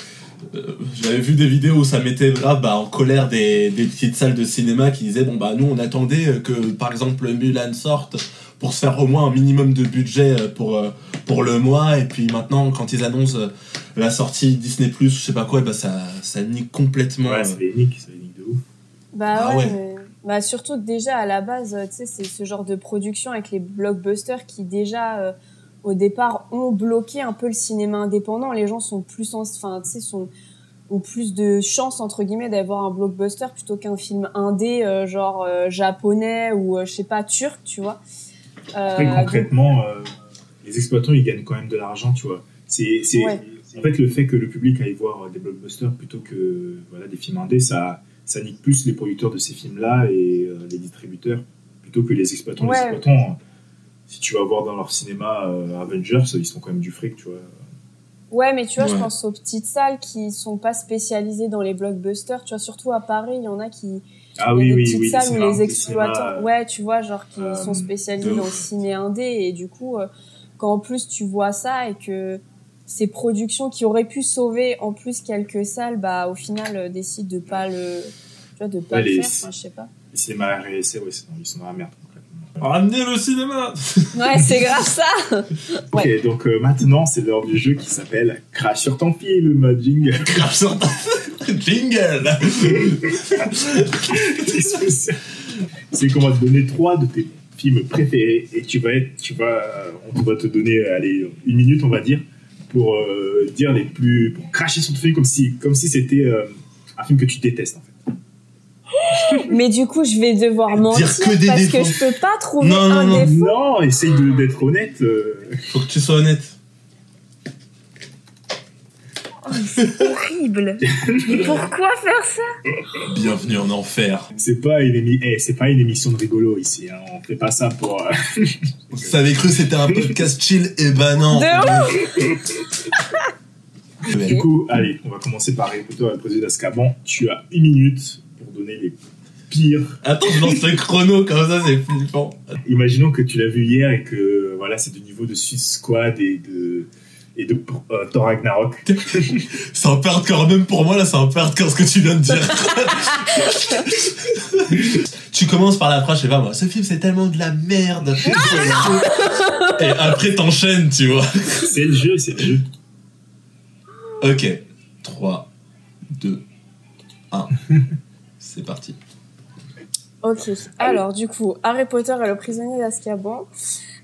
euh, j'avais vu des vidéos où ça mettait grave bah, en colère des, des petites salles de cinéma qui disaient bon bah nous on attendait que par exemple Mulan sorte pour se faire au moins un minimum de budget euh, pour euh, pour le mois et puis maintenant quand ils annoncent euh, la sortie Disney Plus je sais pas quoi bah ça ça nique complètement Ouais, euh, c'est les niques, c'est les niques de ouf. Bah Ah ouais. ouais. mais- Bah surtout que déjà à la base, euh, tu sais, c'est ce genre de production avec les blockbusters qui déjà euh, au départ ont bloqué un peu le cinéma indépendant. Les gens sont plus, en- enfin, tu sais, sont ont plus de chance entre guillemets d'avoir un blockbuster plutôt qu'un film indé euh, genre euh, japonais ou euh, je sais pas turc, tu vois. Euh, donc- concrètement, euh, les exploitants, ils gagnent quand même de l'argent, tu vois. C'est, c'est, Ouais. En fait, le fait que le public aille voir euh, des blockbusters plutôt que voilà, des films indés, ça, ça nique plus les producteurs de ces films-là et euh, les distributeurs plutôt que les exploitants. Ouais. Les exploitants, si tu vas voir dans leur cinéma euh, Avengers, ils sont quand même du fric, tu vois. Ouais, mais tu vois, je pense aux petites salles qui sont pas spécialisées dans les blockbusters. Tu vois, surtout à Paris, il y en a qui Ah oui, des oui, petites oui. salles où les exploitants, ouais, tu vois, genre qui euh, sont spécialisés dans le ciné indé et du coup, euh, quand en plus tu vois ça et que ces productions qui auraient pu sauver en plus quelques salles, bah au final euh, décident de pas le, tu vois, de pas le faire. Enfin, je sais pas. Les cinémas RSC, ouais, c'est- ils sont dans la merde, concrètement. ramenez le cinéma Ouais, c'est grave ça. Ok, donc euh, maintenant, c'est l'heure du jeu qui s'appelle Crash sur ton film, jingle. Grave sur ta- jingle c'est qu'on va te donner trois de tes films préférés et tu vas être, tu vas, on va te donner, euh, allez, une minute, on va dire, pour euh, dire les plus, pour cracher sur ton film comme si, comme si c'était euh, un film que tu détestes en fait. Mais du coup, je vais devoir mentir que des parce défauts. que je peux pas trouver Non, non, un non. défaut. Non, essaye d'être honnête. euh, Faut que tu sois honnête. Horrible. Pourquoi faire ça? Bienvenue en enfer. c'est pas une émi- eh, c'est pas une émission de rigolo ici. Hein. On fait pas ça pour. euh, Vous avez cru que c'était un podcast chill? Eh ben non. De Du coup, allez, on va commencer par et le président d'Azkaban. Tu as une minute pour donner les pires. Attends, je lance le chrono comme ça, c'est flippant. Imaginons que tu l'as vu hier et que voilà, c'est du niveau de Suicide Squad et de et de euh, Thor Ragnarok. C'est un peu hardcore, même pour moi là, c'est un peu hardcore ce que tu viens de dire. tu commences par la phrase, je sais pas moi, ce film c'est tellement de la merde. Et après t'enchaînes, tu vois. C'est le jeu, c'est le jeu. Ok. 3, 2, 1. C'est parti. Ok. Alors, du coup, Harry Potter et le prisonnier d'Azkaban.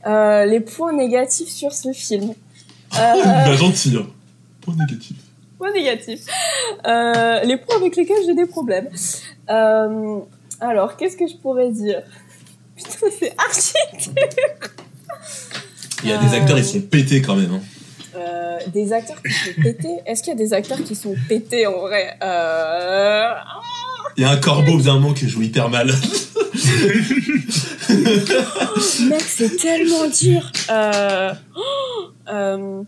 Euh, les points négatifs sur ce film. Euh, Bah gentil, hein. Point négatif. points négatifs. Euh, les points avec lesquels j'ai des problèmes. Euh, alors, qu'est-ce que je pourrais dire? Putain, c'est archi Il y a des Euh. acteurs, ils sont pétés quand même. hein. Euh, des acteurs qui sont pétés. Est-ce qu'il y a des acteurs qui sont pétés en vrai? Euh... Il y a un corbeau d'un moment qui joue hyper mal. Mec, c'est tellement dur. Euh... oh, euh,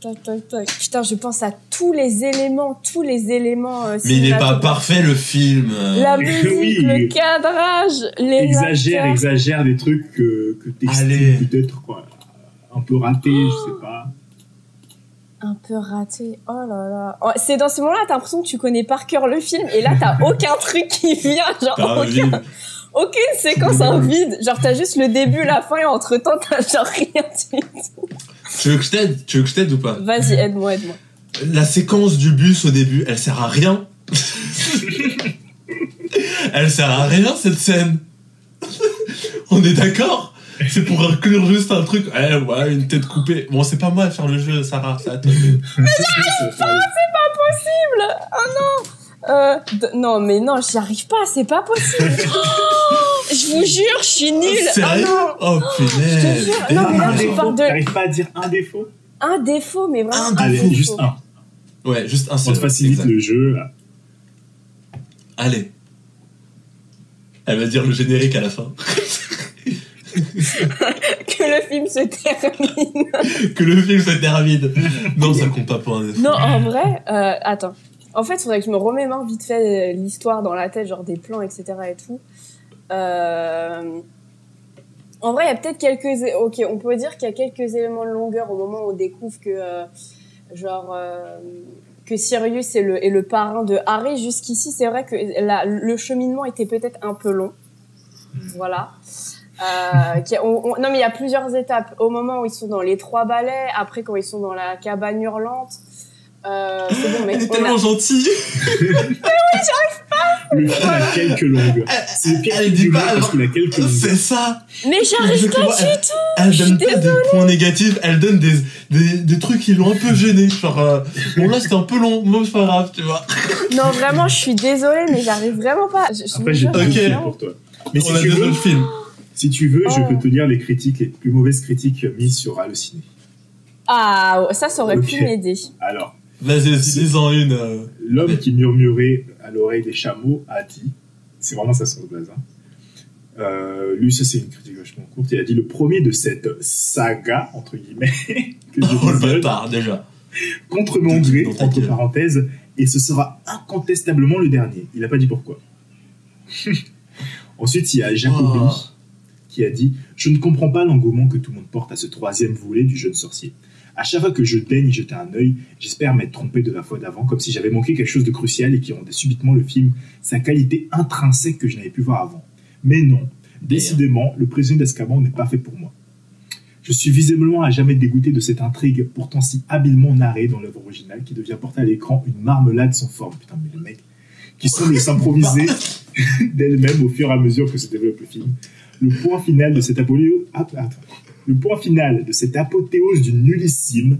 Tac, tac, tac. Putain, je pense à tous les éléments, tous les éléments. euh, Mais il est pas parfait le film. euh. La Oui. musique, le cadrage, les Exagère, acteurs. exagère des trucs que, que t'estimes peut-être quoi. Un peu raté, je sais pas. Un peu raté. Oh là là. Oh, C'est dans ce moment-là, t'as l'impression que tu connais par cœur le film et là, t'as aucun truc qui vient. Genre, aucun-. Aucune séquence en vide. Genre, t'as juste le début, la fin et entre temps, t'as genre rien du tout. Tu veux que je t'aide? Tu veux que je t'aide ou pas? Vas-y, aide-moi, aide-moi. La séquence du bus au début, elle sert à rien. elle sert à rien cette scène. On est d'accord? C'est pour inclure juste un truc. Eh ouais, une tête coupée. Bon, c'est pas moi à faire le jeu, Sarah, c'est à toi. Ah, Euh, non, mais non, j'y arrive pas, c'est pas possible. Oh, je vous jure, je suis nulle. Oh Sérieux non. Oh Je te punaise jure. Non, mais là, défaut. parles de T'arrives pas à dire un défaut un défaut, mais vraiment. Un un Allez, défaut. juste un. Ouais, juste un On seul. te facilite exact. le jeu. là. Allez. Elle va dire le générique à la fin. Que le film se termine. que le film se termine. Non, ça compte pas pour un défaut. Non, en vrai, euh, attends. En fait, il faudrait que je me remémore vite fait euh, l'histoire dans la tête, genre des plans, etc. et tout. Euh... En vrai, il y a peut-être quelques... Ok, on peut dire qu'il y a quelques éléments de longueur au moment où on découvre que, euh, genre, euh, que Sirius est le, est le parrain de Harry. Jusqu'ici, c'est vrai que la- le cheminement était peut-être un peu long. Voilà. Euh, qui- on- on- non, mais il y a plusieurs étapes. Au moment où ils sont dans les trois balais, après quand ils sont dans la cabane hurlante. Euh, c'est bon, mais Elle est on a- tellement gentille. Le film a quelques longues. C'est le pire elle dit du pas, parce qu'il a quelques longues. C'est ça. Mais j'arrive pas du elle- tout. Elle donne pas des points négatifs, elle donne des, des, des trucs qui l'ont un peu gêné. Genre, euh, bon là c'était un peu long, bon c'est pas grave, tu vois. Non, vraiment, je suis désolée, mais j'arrive vraiment pas. Je, je Après, j'ai pas de Ok. j'arrive film vraiment- pour toi. Mais si On a tu, deux veux, autres films. si tu veux, je Oh. peux te dire les critiques, les plus mauvaises critiques mises sur Allociné. Ah, ça, ça aurait pu m'aider. Alors, Vas-y, dis-en une. euh. l'homme qui murmurait à l'oreille des chameaux a dit, c'est vraiment ça son base, hein. Euh, lui, ça c'est une critique vachement courte. Il a dit le premier de cette saga entre guillemets que je Oh le bâtard, déjà. contre mon gré, entre parenthèses, et ce sera incontestablement le dernier. Il n'a pas dit pourquoi. Ensuite, il y a Jacobi Oh. qui a dit Je ne comprends pas l'engouement que tout le monde porte à ce troisième volet du jeune sorcier. À chaque fois que je daigne jeter un œil, j'espère m'être trompé de la fois d'avant, comme si j'avais manqué quelque chose de crucial et qui rendait subitement le film sa qualité intrinsèque que je n'avais pu voir avant. Mais non, décidément, le prisonnier d'Azkaban n'est pas fait pour moi. Je suis visiblement à jamais dégoûté de cette intrigue, pourtant si habilement narrée dans l'œuvre originale, qui devient porter à l'écran une marmelade sans forme. Putain, mais le mec, qui semble s'improviser d'elle-même au fur et à mesure que se développe le film. Le point final de cette apolé- ah, attends. Le point final de cette apothéose du nullissime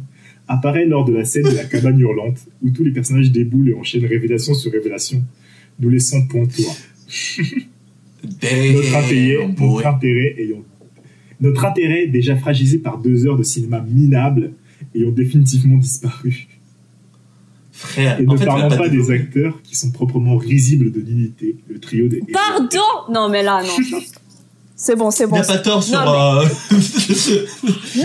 apparaît lors de la scène de la cabane hurlante, où tous les personnages déboulent et enchaînent révélation sur révélation, nous laissant pantois. Notre intérêt, notre intérêt ayant, notre intérêt déjà fragilisé par deux heures de cinéma minable ayant définitivement disparu. Frère, Et en ne fait, parlons pas des acteurs qui sont proprement risibles de l'unité, le trio des. Pardon Non, mais là, non. non. C'est bon, c'est Il bon. n'a pas tort sur. Non, euh, Non,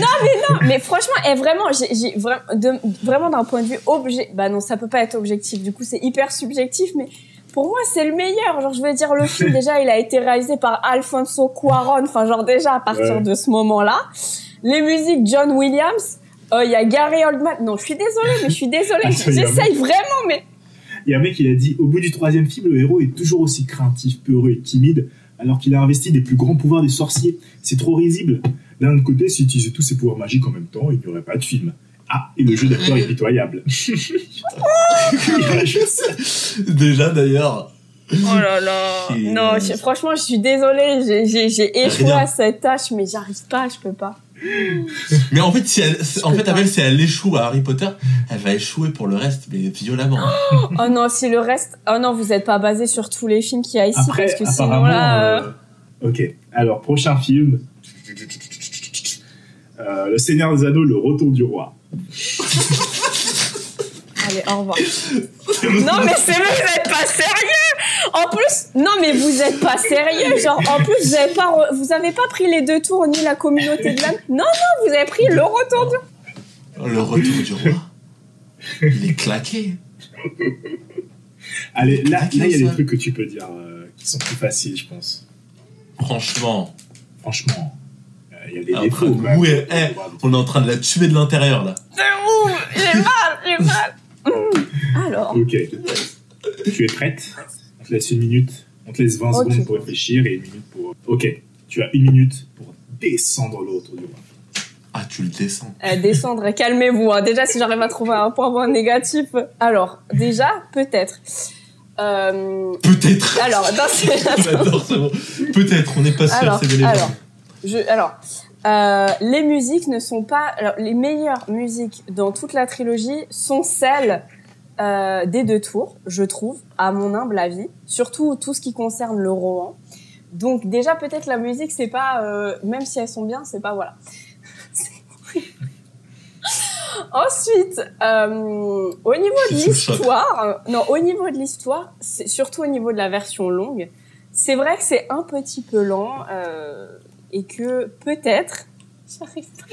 mais vraiment, et vraiment, j'ai, j'ai vra- de- vraiment d'un point de vue objet, bah non, ça peut pas être objectif. Du coup, c'est hyper subjectif, mais pour moi, c'est le meilleur. Genre, je veux dire, le film déjà, il a été réalisé par Alfonso Cuarón. Enfin, genre déjà à partir Ouais. de ce moment-là, les musiques John Williams. euh, Il y a Gary Oldman. Non, je suis désolée, mais je suis désolée. Il a J'essaye vraiment, mais Il y a un mec qui a dit au bout du troisième film, le héros est toujours aussi craintif, peureux et timide, alors qu'il a investi des plus grands pouvoirs des sorciers. C'est trop risible. D'un autre côté, s'il utilisait tous ses pouvoirs magiques en même temps, il n'y aurait pas de film. Ah, et le jeu d'acteur est pitoyable. Déjà, d'ailleurs. Oh là là. Non, je- franchement, je suis désolée. J'ai- échoué Rien. à cette tâche, mais j'arrive pas, je peux pas. Mais en fait, si elle, en fait. Abel, si elle échoue à Harry Potter, elle va échouer pour le reste, mais violemment. Oh non, si le reste. Oh non, vous êtes pas basé sur tous les films qu'il y a ici, Après, parce que sinon apparemment. là. euh, euh, Ok, alors, prochain film. Euh, le Seigneur des Anneaux, le retour du roi. Allez, au revoir. non, mais c'est vrai, vous êtes pas sérieux En plus, non, mais vous êtes pas sérieux. Genre, en plus, vous avez pas, re- vous avez pas pris les deux tours ni la communauté de l'âme. Non, non, vous avez pris le retour du. Le retour du roi. Il est claqué. Allez, là, il y a des trucs que tu peux dire euh, qui sont plus faciles, je pense. Franchement. Franchement, euh, il y a des Après, défauts. eh, on est en train de la tuer de l'intérieur, là. C'est où? J'ai mal, j'ai mal. Alors, Ok. Tu es prête? On te laisse une minute. On te laisse 20 Ok. secondes pour réfléchir et une minute pour. Ok. Tu as une minute pour descendre retour du roi. Ah, tu le descends. euh, descendre, calmez-vous. hein. Déjà, si j'arrive à trouver un point moins négatif. Alors, déjà, peut-être. Euh, Peut-être. alors, dans ces... Peut-être, on n'est pas sûr, Alors, c'est alors, je, alors euh, les musiques ne sont pas. Alors, les meilleures musiques dans toute la trilogie sont celles euh, des deux tours, je trouve, à mon humble avis. Surtout tout ce qui concerne le Rohan. Donc déjà peut-être la musique c'est pas euh, même si elles sont bien c'est pas voilà. Ensuite, euh, au niveau de l'histoire, non, au niveau de l'histoire, surtout au niveau de la version longue, c'est vrai que c'est un petit peu lent et que peut-être, j'arrive pas.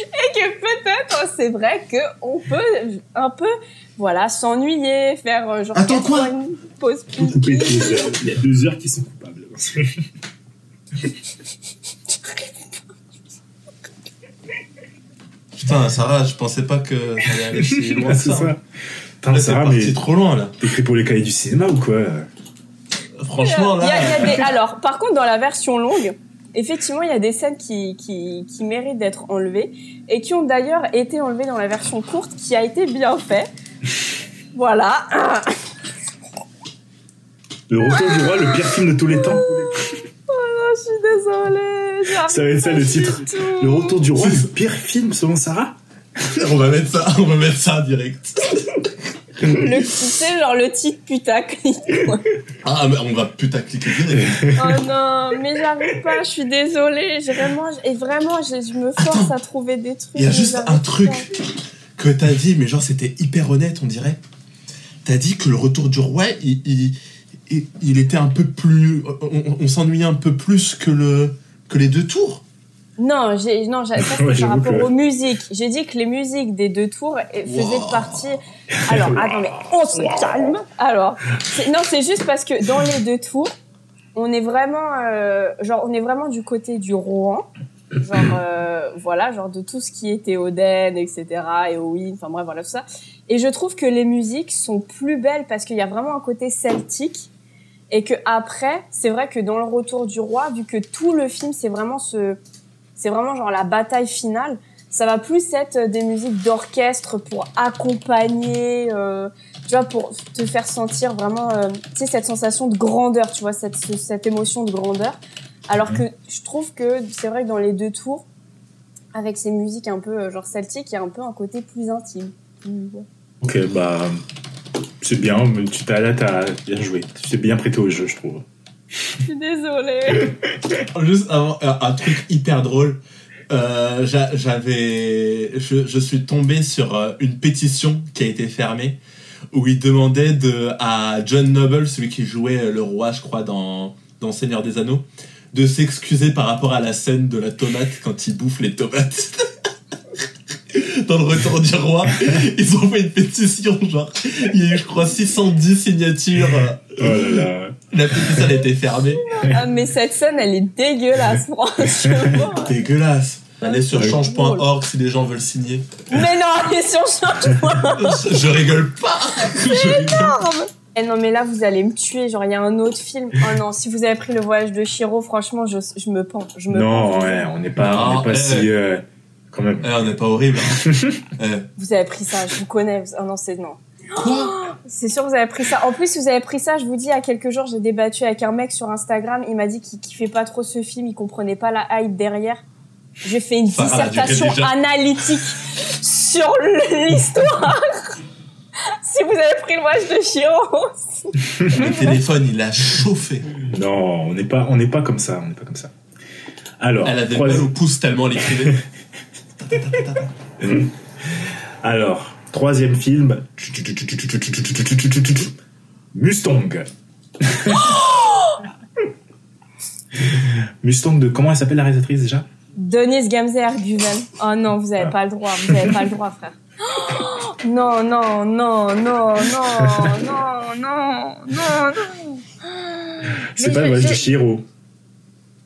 Et que peut-être, c'est vrai que on peut un peu, voilà, s'ennuyer, faire euh, genre Attends, quoi? une pause pipi. Il y a deux heures qui sont coupables. Putain, Sarah, je pensais pas que ça allait aller si loin c'est ça. ça. Putain, Sarah, parti mais trop loin, là. t'écris pour les cahiers du cinéma ou quoi? Franchement, Il y a- il y a là. des- Alors, par contre, dans la version longue, effectivement, il y a des scènes qui, qui, qui méritent d'être enlevées et qui ont d'ailleurs été enlevées dans la version courte qui a été bien fait. Voilà. Le retour du roi, le pire film de tous les temps. Oh, je suis désolée. Ça va être ça, le titre. tout. Le retour du roi, le pire film selon Sarah? On va mettre ça, on va mettre ça direct. Le, tu sais, genre le titre putaclic. quoi. Ah, mais on va putain cliquer direct. Oh non, mais j'arrive pas, je suis désolée. J'ai Vraiment, et vraiment, je, me force à trouver des trucs. Il y a juste un pas. truc que t'as dit, mais genre c'était hyper honnête, on dirait. T'as dit que le retour du roi, il, il, il- il était un peu plus. On, on s'ennuyait un peu plus que, le, que les deux tours. Non, j'ai, non, ça c'est Ouais, par rapport que- aux musiques. J'ai dit que les musiques des deux tours eh, faisaient Wow. partie. Alors, attends, mais on se calme. Alors, non, c'est juste parce que dans les deux tours, on est vraiment, euh, genre, on est vraiment du côté du Rohan. Genre, euh, voilà, genre de tout ce qui est Théoden, etc., et Owen, enfin bref, voilà tout ça. Et je trouve que les musiques sont plus belles parce qu'il y a vraiment un côté celtique. Et que après, c'est vrai que dans le retour du roi, vu que tout le film, c'est vraiment ce, c'est vraiment genre la bataille finale. Ça va plus être euh, des musiques d'orchestre pour accompagner, euh, tu vois, pour te faire sentir vraiment, euh, tu sais, cette sensation de grandeur, tu vois, cette, ce- cette émotion de grandeur. Alors que je trouve que c'est vrai que dans les deux tours, avec ces musiques un peu genre celtiques, il y a un peu un côté plus intime. Mm. Ok, bah. C'est bien, mais tu t'as là, t'as bien joué. Tu t'es bien prêté au jeu, je trouve. Je suis désolée. Juste avant, un, un truc hyper drôle. Euh, j'a- J'avais, je, suis tombé sur euh, une pétition qui a été fermée où il demandait de à John Noble, celui qui jouait euh, le roi, je crois, dans dans Seigneur des Anneaux, de s'excuser par rapport à la scène de la tomate quand il bouffe les tomates. Dans le retour du roi, ils ont fait une pétition, genre, il y a eu, je crois, 610 signatures. Oh là là. La pétition a été fermée. Ah, mais cette scène, elle est dégueulasse, franchement. Dégueulasse. Allez sur change.org si les gens veulent signer. mais non, allez sur change Je, je rigole pas. Je rigole. Eh non, mais là, vous allez me tuer. Genre, il y a un autre film. Oh non, si vous avez pris le voyage de Shiro, franchement, je, je me pends. Je me Non, pends. ouais, on n'est pas, on n'est pas eh. si. euh, quand même. Eh, on n'est pas horrible. hein. Eh, Vous avez pris ça, je vous connais. vous- Oh non, c'est non. C'est sûr, vous avez pris ça. En plus, si vous avez pris ça, je vous dis, il y a quelques jours, j'ai débattu avec un mec sur Instagram. Il m'a dit qu'il kiffait pas trop ce film, il comprenait pas la hype derrière. J'ai fait une a duré dissertation déjà. analytique sur l'histoire. si vous avez pris le voyage de Chiro. le téléphone, il a chauffé. Non, on n'est pas, on n'est pas comme ça, on n'est pas comme ça. Alors, Elle troisi- mal au pouce tellement elle écrivait. alors, troisième film. Mustang. Mustang de comment elle s'appelle la réalisatrice déjà? Denise Gamzer Guven. Oh non, vous avez pas le droit, vous avez pas le droit, frère. Non, non, non, non, non, non, non, non, non. C'est Mais pas le voyage de Shiro.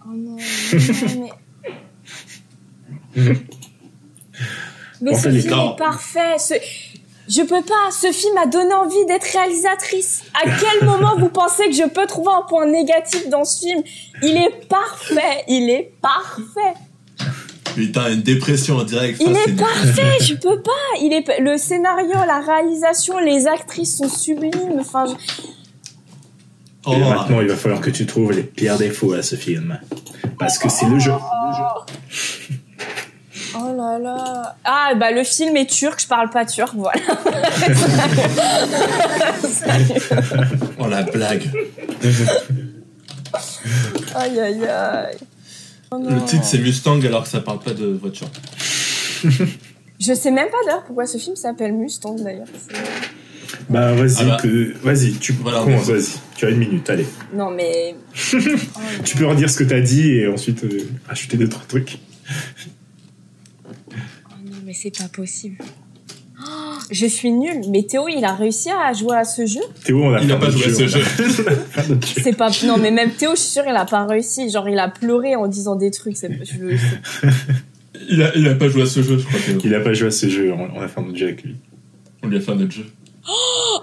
Oh non, non, mais... mais On ce film est parfait. Ce... Je peux pas. Ce film a donné envie d'être réalisatrice. À quel moment vous pensez que je peux trouver un point négatif dans ce film? Il est parfait. Il est parfait. Putain, une dépression en direct. Il est parfait. Je peux pas. Il est le scénario, la réalisation, les actrices sont sublimes. Enfin, je- Oh, Et maintenant, il va falloir que tu trouves les pires défauts à ce film. Parce que c'est le jeu. Oh là là. Ah, bah le film est turc, je parle pas turc, voilà. oh, la blague. Aïe aïe aïe. Oh. Le titre c'est Mustang alors que ça parle pas de voiture. Je sais même pas d'ailleurs pourquoi ce film s'appelle Mustang d'ailleurs. Bah, vas-y, Ah bah. que- vas-y, tu Voilà, commences, vas-y. vas-y. Tu as une minute, allez. Non mais. Oh Tu peux redire ce que t'as dit et ensuite euh, ajouter deux, trois trucs. Oh mais c'est pas possible. Oh, je suis nulle. Mais Théo, il a réussi à jouer à ce jeu? Théo, on a Il n'a pas joué à ce jeu. C'est pas. Non mais même Théo, je suis sûre, il a pas réussi. Genre, il a pleuré en disant des trucs. C'est... Je... c'est- Il a, il a pas joué à ce jeu, je crois. Théo. Il a pas joué à ce jeu, on on a fait un autre jeu avec lui. On lui a fait un autre jeu.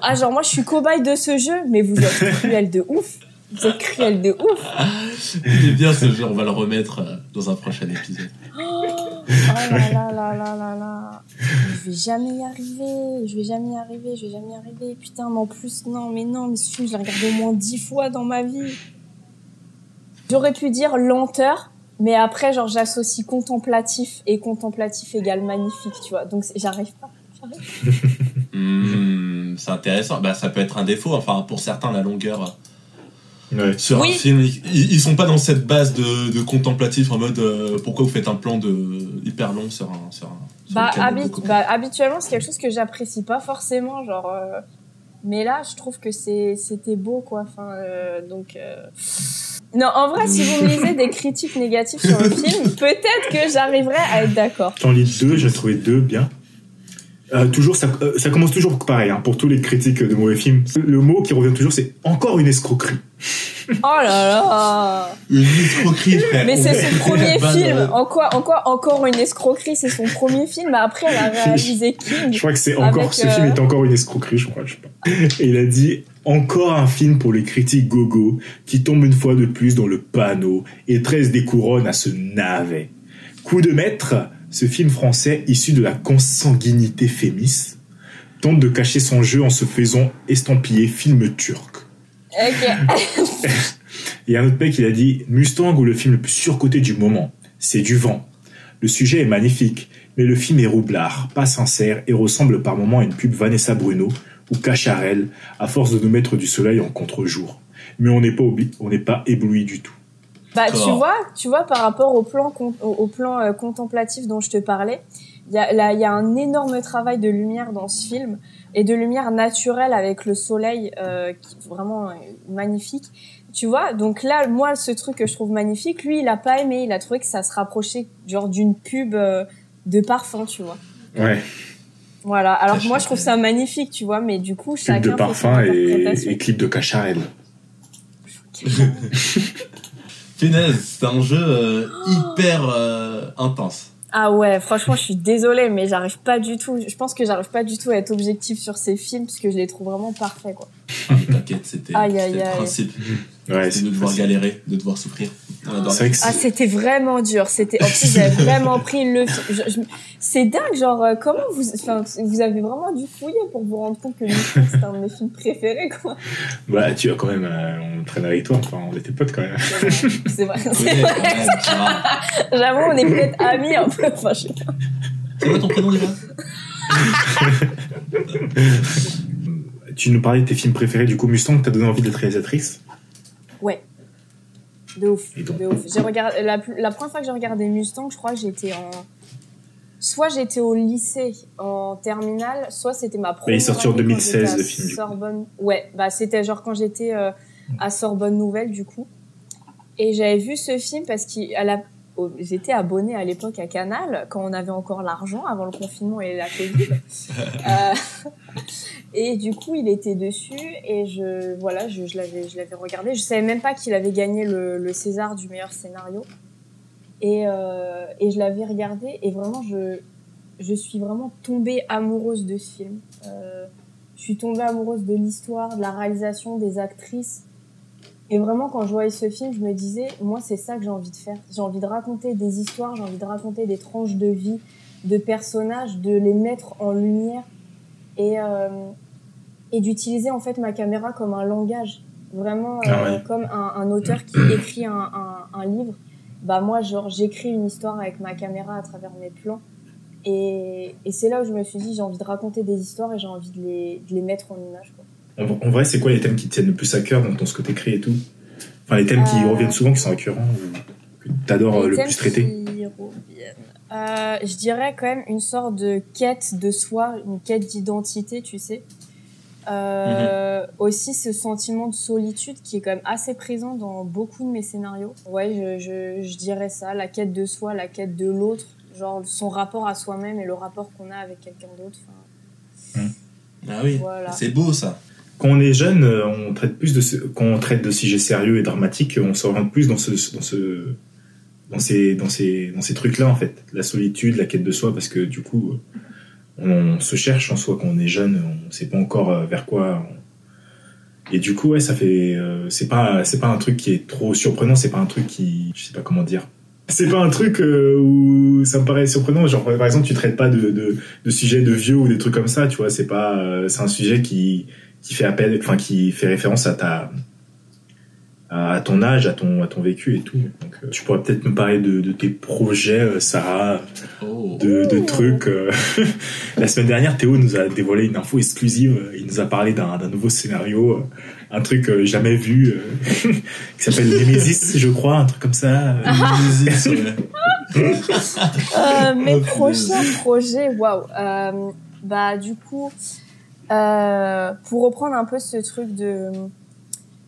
Ah genre moi je suis cobaye de ce jeu, mais vous êtes cruel de ouf. Vous êtes cruel de ouf. Il est bien ce jeu, on va le remettre euh, dans un prochain épisode. Oh là là là là là là. Je vais jamais y arriver. Je vais jamais y arriver. Je vais jamais y arriver. Putain, mais en plus, non, mais non, mais ce film, je l'ai regardé au moins dix fois dans ma vie. J'aurais pu dire lenteur, mais après, genre, j'associe contemplatif et contemplatif égale magnifique, tu vois. Donc, j'arrive pas. J'arrive. Hmm, c'est intéressant. Bah, ça peut être un défaut. Enfin, pour certains, la longueur euh, Ouais. sur Oui. un film, ils, ils sont pas dans cette base de, de contemplatif en mode euh, pourquoi vous faites un plan de hyper long sur un. Sur un sur Bah, bah, habituellement, c'est quelque chose que j'apprécie pas forcément, genre. euh, Mais là, je trouve que c'était beau, quoi. Enfin, euh, donc. euh, Non, en vrai, si vous me lisez des critiques négatives sur le film, peut-être que j'arriverai à être d'accord. J'en lis deux, j'ai trouvé deux bien. Euh, toujours, ça, euh, ça commence toujours pareil, hein, pour tous les critiques de mauvais films. Le mot qui revient toujours, c'est encore une escroquerie. Oh là là Une escroquerie, frère. Mais c'est son premier Bah, film. euh, En quoi, en quoi encore une escroquerie C'est son premier film. Après, elle a réalisé King. Je crois que c'est encore, Avec, ce euh, film est encore une escroquerie, je crois, je sais pas. Et il a dit, encore un film pour les critiques gogo, qui tombe une fois de plus dans le panneau et tresse des couronnes à ce navet. Coup de maître, ce film français issu de la consanguinité fémis tente de cacher son jeu en se faisant estampiller film turc. Ok. Et un autre mec, il a dit Mustang ou le film le plus surcoté du moment? C'est du vent. Le sujet est magnifique, mais le film est roublard, pas sincère et ressemble par moments à une pub Vanessa Bruno ou Cacharel, à force de nous mettre du soleil en contre-jour. Mais on n'est pas, on n'est pas ébloui du tout. Bah, tu vois, tu vois, par rapport au plan, con- au, au plan euh, contemplatif dont je te parlais, il y a, là, il y a un énorme travail de lumière dans ce film et de lumière naturelle avec le soleil, euh, qui est vraiment euh, magnifique. Tu vois, donc là, moi, ce truc que je trouve magnifique, lui, il a pas aimé, il a trouvé que ça se rapprochait genre d'une pub euh, de parfum, tu vois. Ouais, Voilà. Alors moi, je trouve ça magnifique, tu vois, mais du coup, clip chacun de parfum et, et clip de Cacharel. Punaise, c'est un jeu euh, hyper euh, intense. Ah ouais, franchement, je suis désolée, mais j'arrive pas du tout. Je pense que j'arrive pas du tout à être objectif sur ces films parce que je les trouve vraiment parfaits, quoi. Ah, T'inquiète, c'était le principe. Ouais, c'est de devoir galérer, de devoir souffrir. Ah, c'était vraiment dur. C'était, en plus, j'avais vraiment pris le. je- je- C'est dingue, genre, euh, comment vous, enfin, vous avez vraiment dû fouiller pour vous rendre compte que c'était un de mes films préférés, quoi. bah, tu as quand même, euh, on traîne avec toi, enfin, on était potes quand même. C'est vrai. C'est vrai. J'avoue, on est peut-être amis un peu. Enfin, je sais pas. C'est quoi ton prénom déjà? Tu nous parlais de tes films préférés, du coup, Mustang, t'as donné envie d'être réalisatrice? De ouf. De ouf. J'ai regardé, la, première fois que j'ai regardé Mustang, je crois que j'étais en. Soit j'étais au lycée en terminale, soit c'était ma première. il est sorti en année quand 2016, j'étais à le film. Sorbonne. Ouais, bah c'était genre quand j'étais euh, à Sorbonne Nouvelle, du coup. Et j'avais vu ce film parce qu'à la. J'étais abonnée à l'époque à Canal quand on avait encore l'argent avant le confinement et la Covid. Euh, et du coup, il était dessus et je voilà, je, je l'avais je l'avais regardé. Je savais même pas qu'il avait gagné le, le César du meilleur scénario. Et euh, et je l'avais regardé et vraiment je je suis vraiment tombée amoureuse de ce film. Euh, je suis tombée amoureuse de l'histoire, de la réalisation, des actrices. Et vraiment, quand je voyais ce film, je me disais, moi, c'est ça que j'ai envie de faire. J'ai envie de raconter des histoires, j'ai envie de raconter des tranches de vie, de personnages, de les mettre en lumière et, euh, et d'utiliser en fait ma caméra comme un langage. Vraiment euh, Ah ouais. comme un, un auteur qui écrit un, un, un livre. Bah moi, genre, j'écris une histoire avec ma caméra à travers mes plans. Et, et c'est là où je me suis dit, j'ai envie de raconter des histoires et j'ai envie de les, de les mettre en image. Quoi. En, vrai, c'est quoi les thèmes qui te tiennent le plus à cœur dans ton ce que t'écris et tout? Enfin, les thèmes qui Euh, reviennent souvent, qui sont récurrents, ou que t'adores euh, le plus traiter? qui reviennent. Euh, je dirais quand même une sorte de quête de soi, une quête d'identité, tu sais. Euh, Aussi ce sentiment de solitude qui est quand même assez présent dans beaucoup de mes scénarios. Ouais, je, je, je dirais ça, la quête de soi, la quête de l'autre, genre son rapport à soi-même et le rapport qu'on a avec quelqu'un d'autre. Enfin, Ah oui, Voilà. c'est beau ça. Quand on est jeune, euh, on traite plus de quand on traite de sujets sérieux et dramatiques, on s'oriente plus dans ce dans ce dans ces dans ces dans ces trucs-là en fait, la solitude, la quête de soi, parce que du coup, on, on se cherche en soi quand on est jeune, on sait pas encore euh, vers quoi. Et du coup, ouais, ça fait euh, c'est pas c'est pas un truc qui est trop surprenant, c'est pas un truc qui je sais pas comment dire. C'est pas un truc euh, où ça me paraît surprenant. Genre par exemple, tu traites pas de de, sujets de vieux ou des trucs comme ça, tu vois. C'est pas euh, c'est un sujet qui qui fait appel, enfin qui fait référence à ta à ton âge, à ton à ton vécu et tout. Donc euh, tu pourrais peut-être me parler de, de tes projets, euh, Sarah, Oh. de, trucs. euh. La semaine dernière, Théo nous a dévoilé une info exclusive. Il nous a parlé d'un d'un nouveau scénario, un truc euh, jamais vu, euh, qui s'appelle Nemesis, je crois, un truc comme ça. Euh, Nemesis, ouais. Euh, mes Oh, prochains projets, waouh. Bah du coup, euh, pour reprendre un peu ce truc de,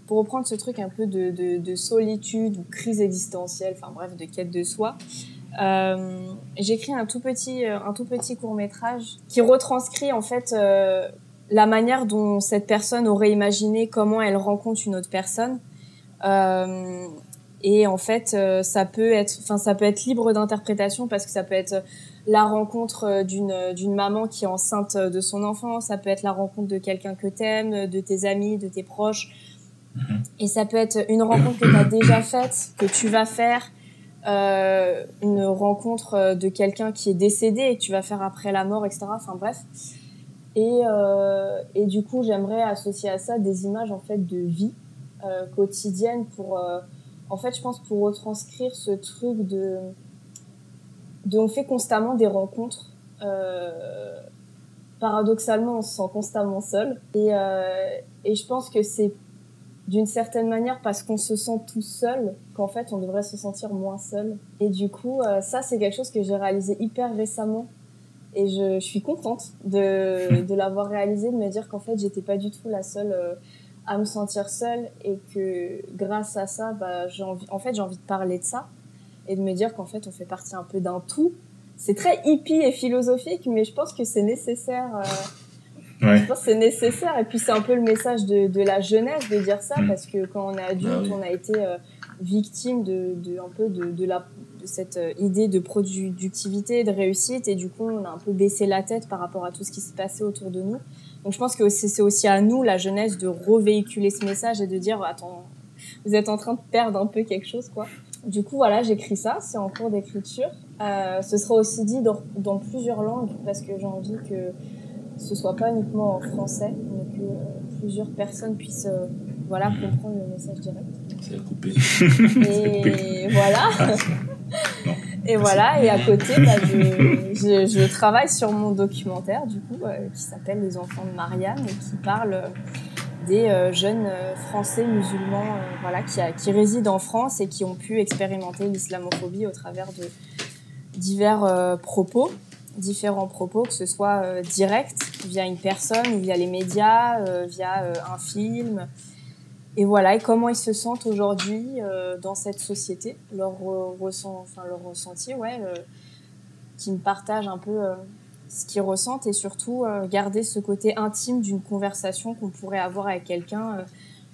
pour reprendre ce truc un peu de, de, de solitude ou crise existentielle, enfin bref, de quête de soi. Euh, J'écris un tout petit, euh, un tout petit court métrage qui retranscrit en fait la manière dont cette personne aurait imaginé comment elle rencontre une autre personne. Et en fait, ça peut être, enfin, ça peut être libre d'interprétation parce que ça peut être la rencontre euh, d'une d'une maman qui est enceinte de son enfant, ça peut être la rencontre de quelqu'un que t'aimes, de tes amis, de tes proches, et ça peut être une rencontre que t'as déjà faite, que tu vas faire, euh, une rencontre euh, de quelqu'un qui est décédé et que tu vas faire après la mort, etc. Enfin bref. Et euh, et du coup, j'aimerais associer à ça des images en fait de vie euh, quotidienne pour euh, en fait, je pense pour retranscrire ce truc de, de on fait constamment des rencontres. Euh, paradoxalement, on se sent constamment seul. Et, euh, et je pense que c'est d'une certaine manière parce qu'on se sent tout seul qu'en fait on devrait se sentir moins seul. Et du coup, euh, ça c'est quelque chose que j'ai réalisé hyper récemment. Et je, je suis contente de, de l'avoir réalisé, de me dire qu'en fait j'étais pas du tout la seule à me sentir seule et que grâce à ça, bah, j'ai envie, en fait j'ai envie de parler de ça et de me dire qu'en fait on fait partie un peu d'un tout. C'est très hippie et philosophique, mais je pense que c'est nécessaire. euh, Ouais. je pense que c'est nécessaire et puis c'est un peu le message de, de la jeunesse de dire ça Mm. parce que quand on est adulte Ah oui. on a été euh, victime de, de un peu de, de la de cette euh, idée de productivité de réussite et du coup on a un peu baissé la tête par rapport à tout ce qui s'est passé autour de nous donc je pense que c'est aussi à nous la jeunesse de revéhiculer ce message et de dire attends vous êtes en train de perdre un peu quelque chose quoi du coup voilà j'écris ça c'est en cours d'écriture euh, ce sera aussi dit dans, dans plusieurs langues parce que j'ai envie que ce soit pas uniquement en français, mais que euh, plusieurs personnes puissent euh, voilà, comprendre le message direct. C'est à couper. Et voilà. Non. Et voilà, et à côté, bah, je, je, je travaille sur mon documentaire, du coup, euh, qui s'appelle Les enfants de Marianne, et qui parle euh, des euh, jeunes euh, Français musulmans euh, voilà, qui, qui résident en France et qui ont pu expérimenter l'islamophobie au travers de divers propos, différents propos, que ce soit direct, via une personne, via les médias, via un film. Et voilà, et comment ils se sentent aujourd'hui dans cette société, leur, re- ressent, ressenti, ouais, qui me partagent un peu ce qu'ils ressentent et surtout euh, garder ce côté intime d'une conversation qu'on pourrait avoir avec quelqu'un euh,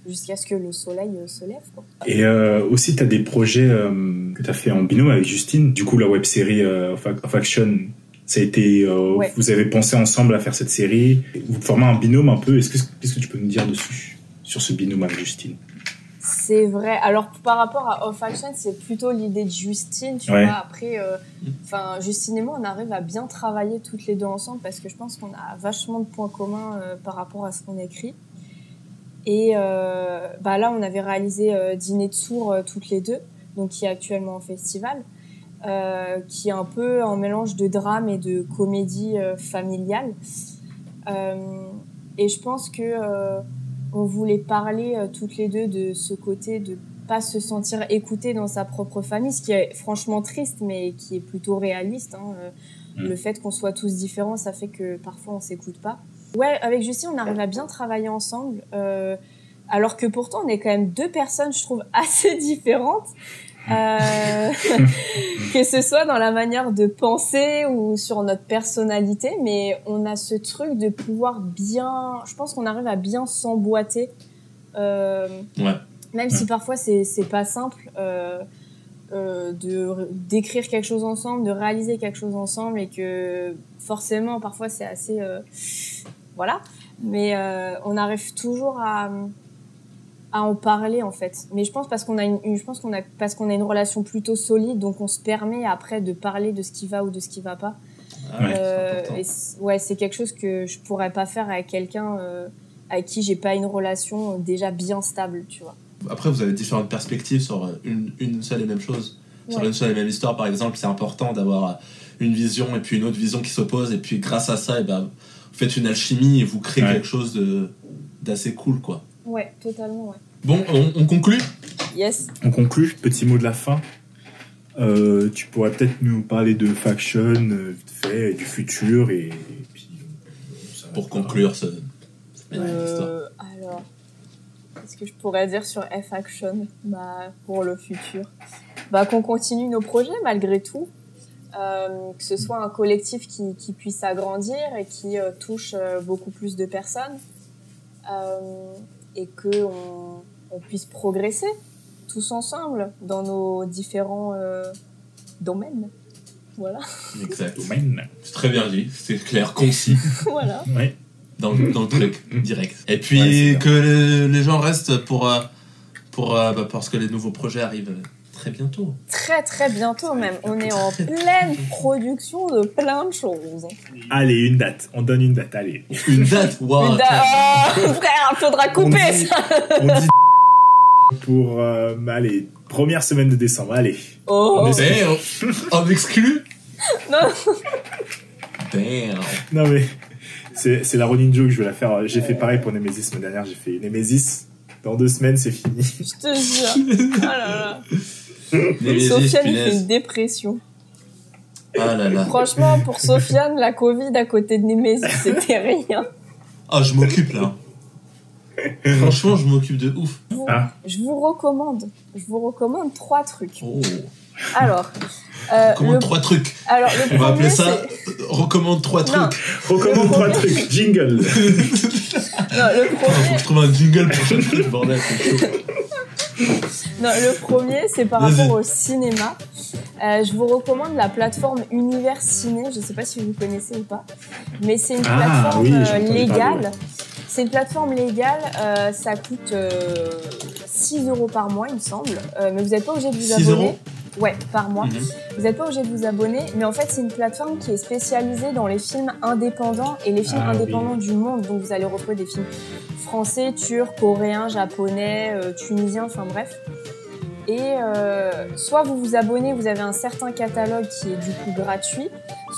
jusqu'à ce que le soleil euh, se lève. Quoi. Et euh, aussi, tu as des projets euh, que tu as fait en binôme avec Justine. Du coup, la web série euh, of, Action, ça a été. Ouais. Vous avez pensé ensemble à faire cette série. Vous formez un binôme un peu. Est-ce que, qu'est-ce que tu peux nous dire dessus Sur ce binôme avec Justine? C'est vrai. Alors par rapport à Off Action, c'est plutôt l'idée de Justine, tu Ouais. vois. Après, euh, enfin Justine et moi, on arrive à bien travailler toutes les deux ensemble parce que je pense qu'on a vachement de points communs euh, par rapport à ce qu'on écrit. Et euh, bah là, on avait réalisé Dîner de sourds toutes les deux, donc qui est actuellement en festival, qui est un peu un mélange de drame et de comédie familiale. Et je pense que on voulait parler euh, toutes les deux de ce côté de pas se sentir écouté dans sa propre famille, ce qui est franchement triste, mais qui est plutôt réaliste. hein. Euh, Mm. Le fait qu'on soit tous différents, ça fait que parfois on s'écoute pas. Ouais, avec Justine, on arrive à bien travailler ensemble, euh, alors que pourtant on est quand même deux personnes, je trouve, assez différentes. Euh, que ce soit dans la manière de penser ou sur notre personnalité, mais on a ce truc de pouvoir bien, je pense qu'on arrive à bien s'emboîter, euh, Ouais. même si parfois c'est pas simple euh, de d'écrire quelque chose ensemble, de réaliser quelque chose ensemble et que forcément parfois c'est assez voilà, mais on arrive toujours à à en parler en fait. Mais je pense parce qu'on a une, une- je pense qu'on a parce qu'on a une relation plutôt solide, donc on se permet après de parler de ce qui va ou de ce qui va pas. Ah ouais, Euh, c'est ouais, c'est quelque chose que je pourrais pas faire avec quelqu'un euh, avec qui j'ai pas une relation déjà bien stable, tu vois. Après, vous avez différentes perspectives sur une, une seule et même chose. Sur une seule et même histoire, par exemple, c'est important d'avoir une vision et puis une autre vision qui s'oppose. Et puis, grâce à ça, et ben, vous faites une alchimie et vous créez Ouais. quelque chose de- d'assez cool, quoi. Ouais, totalement, ouais. Bon, on, on conclut Yes. On conclut, petit mot de la fin. Euh, tu pourrais peut-être nous parler de Faction, euh, vite fait, et du futur, et, et puis... euh, ça pour conclure ce, cette histoire. Euh, alors, qu'est-ce que je pourrais dire sur F-Action bah, pour le futur? Bah, Qu'on continue nos projets malgré tout. Euh, que ce soit un collectif qui, qui puisse s'agrandir et qui euh, touche euh, beaucoup plus de personnes. Euh, et qu'on on puisse progresser tous ensemble dans nos différents euh, domaines. Voilà. Exact. Domaine. C'est très bien dit, c'est clair, concis, voilà. Ouais. dans, le- dans le truc, direct. Et puis, Ouais, que les, les gens restent pour, euh, pour, euh, bah, parce que les nouveaux projets arrivent très bientôt. Très très bientôt même. On est en pleine production de plein de choses. Allez, une date. On donne une date, allez. Une date, waouh! Oh, frère, faudra On couper dit- ça. On dit pour, euh, allez, première semaine de décembre, allez. Oh, On Damn! En exclu? non. Damn! Non mais, C'est c'est la running joke, je vais la faire. J'ai fait pareil pour Nemesis semaine dernière, j'ai fait Nemesis. Dans deux semaines, c'est fini. Je te jure. Oh là là. Sofiane, il fait une dépression. Ah là là. Franchement, pour Sofiane, la Covid à côté de Némésis, c'était rien. Ah, je m'occupe là. Franchement, je m'occupe de ouf. Vous- Ah. Je vous recommande, je vous recommande trois trucs. Oh. Alors, euh, Recommande le, trois trucs. alors le On va premier, appeler ça c'est- euh, recommande trois Non. trucs. Recommande trois trucs. Jingle. non, le Faut premier, que je trouve un jingle pour chaque truc, bordel. non, le premier, c'est par rapport au cinéma. Euh, je vous recommande la plateforme Univers Ciné. Je sais pas si vous connaissez ou pas, mais c'est une Ah, plateforme oui, euh, légale. C'est une plateforme légale. euh, ça coûte euh, 6 euros par mois, il me semble. Mais vous n'êtes pas obligé de vous 6 abonner. euros? Ouais, par mois. Mhm. Vous n'êtes pas obligé de vous abonner, mais en fait, c'est une plateforme qui est spécialisée dans les films indépendants et les films Ah, indépendants du monde. Donc, vous allez retrouver des films français, turcs, coréens, japonais, euh, tunisiens, enfin bref. Et euh, soit vous vous abonnez, vous avez un certain catalogue qui est du coup gratuit,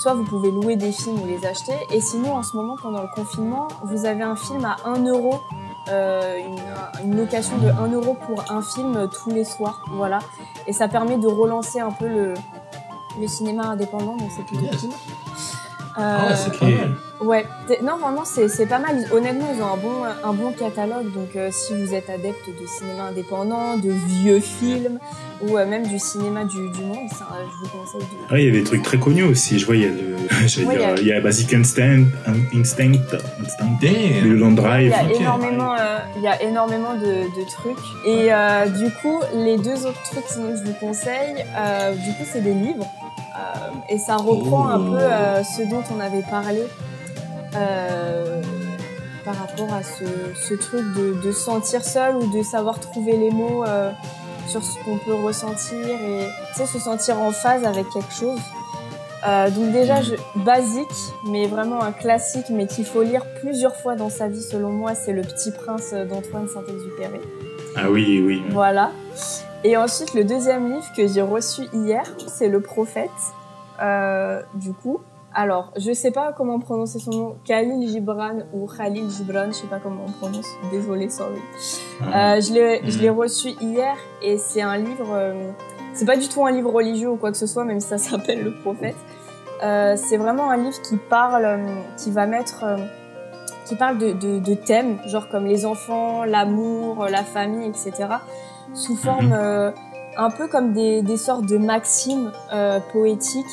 soit vous pouvez louer des films ou les acheter. Et sinon, en ce moment, pendant le confinement, vous avez un film à 1 euro, euh, une, une location de 1 euro pour un film tous les soirs. Voilà. Et ça permet de relancer un peu le, le cinéma indépendant, donc c'est plutôt cool. Ah c'est Euh. Ouais, non vraiment c'est c'est pas mal. Honnêtement, ils ont un bon un bon catalogue. Donc euh, si vous êtes adepte de cinéma indépendant, de vieux films ou euh, même du cinéma du, du monde, ça, euh, je vous conseille de. Ouais, il y a des trucs très connus aussi. Je vois, il y a le, Ouais, dire, il y a- il y a Basic Instinct, Instinct, Instinct, Damn. le Land Il Drive. y a énormément, euh, il y a énormément de, de trucs. Et euh, du coup, les deux autres trucs que je vous conseille, euh, du coup, c'est des livres. Euh, et ça reprend un Oh. peu euh, ce dont on avait parlé par rapport à ce, ce truc de, de se sentir seul ou de savoir trouver les mots euh, sur ce qu'on peut ressentir et se sentir en phase avec quelque chose. Euh, donc déjà, je, basique, mais vraiment un classique, mais qu'il faut lire plusieurs fois dans sa vie, selon moi, c'est Le Petit Prince d'Antoine Saint-Exupéry. Ah oui, oui. Voilà. Et ensuite, le deuxième livre que j'ai reçu hier, c'est Le Prophète. Euh, du coup, alors, je sais pas comment prononcer son nom, Khalil Gibran ou Khalil Gibran, je sais pas comment on prononce. Désolée, sorry. Ah. Euh, je l'ai, l'ai reçu hier et c'est un livre. euh, c'est pas du tout un livre religieux ou quoi que ce soit, même si ça s'appelle Le Prophète. Euh, c'est vraiment un livre qui parle, euh, qui va mettre, euh, qui parle de, de, de thèmes, genre comme les enfants, l'amour, la famille, etc. Sous forme Mhm. euh, un peu comme des, des sortes de maximes poétiques.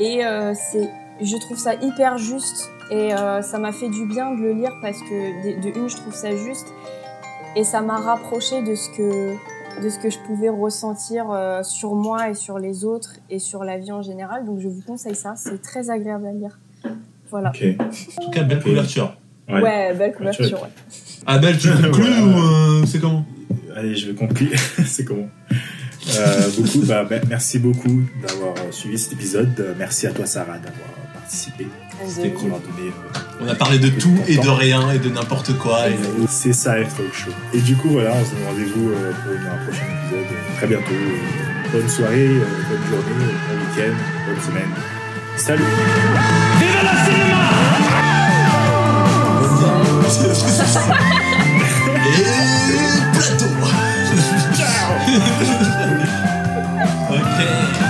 Et euh, c'est, je trouve ça hyper juste et euh, ça m'a fait du bien de le lire parce que de, de une, je trouve ça juste et ça m'a rapproché de ce que de ce que je pouvais ressentir euh, sur moi et sur les autres et sur la vie en général. Donc je vous conseille ça, c'est très agréable à lire. Voilà. Ok. En tout cas, belle couverture. Ouais. Ouais, belle couverture. Ouais. Ah, belle, tu conclus Voilà. ou euh, c'est comment? Allez, je vais conclure. C'est comment? Euh, beaucoup, bah, me- merci beaucoup d'avoir suivi cet épisode. Merci à toi, Sarah, d'avoir participé. C'était cool. Donné, euh, On a parlé de tout et de rien et de n'importe quoi. Et... C'est ça, F Talk Show. Et du coup, voilà, on se donne rendez-vous euh, pour une- un prochain épisode très bientôt. Euh, Bonne soirée, euh, bonne journée, bon week-end, bonne semaine. Salut Et plateau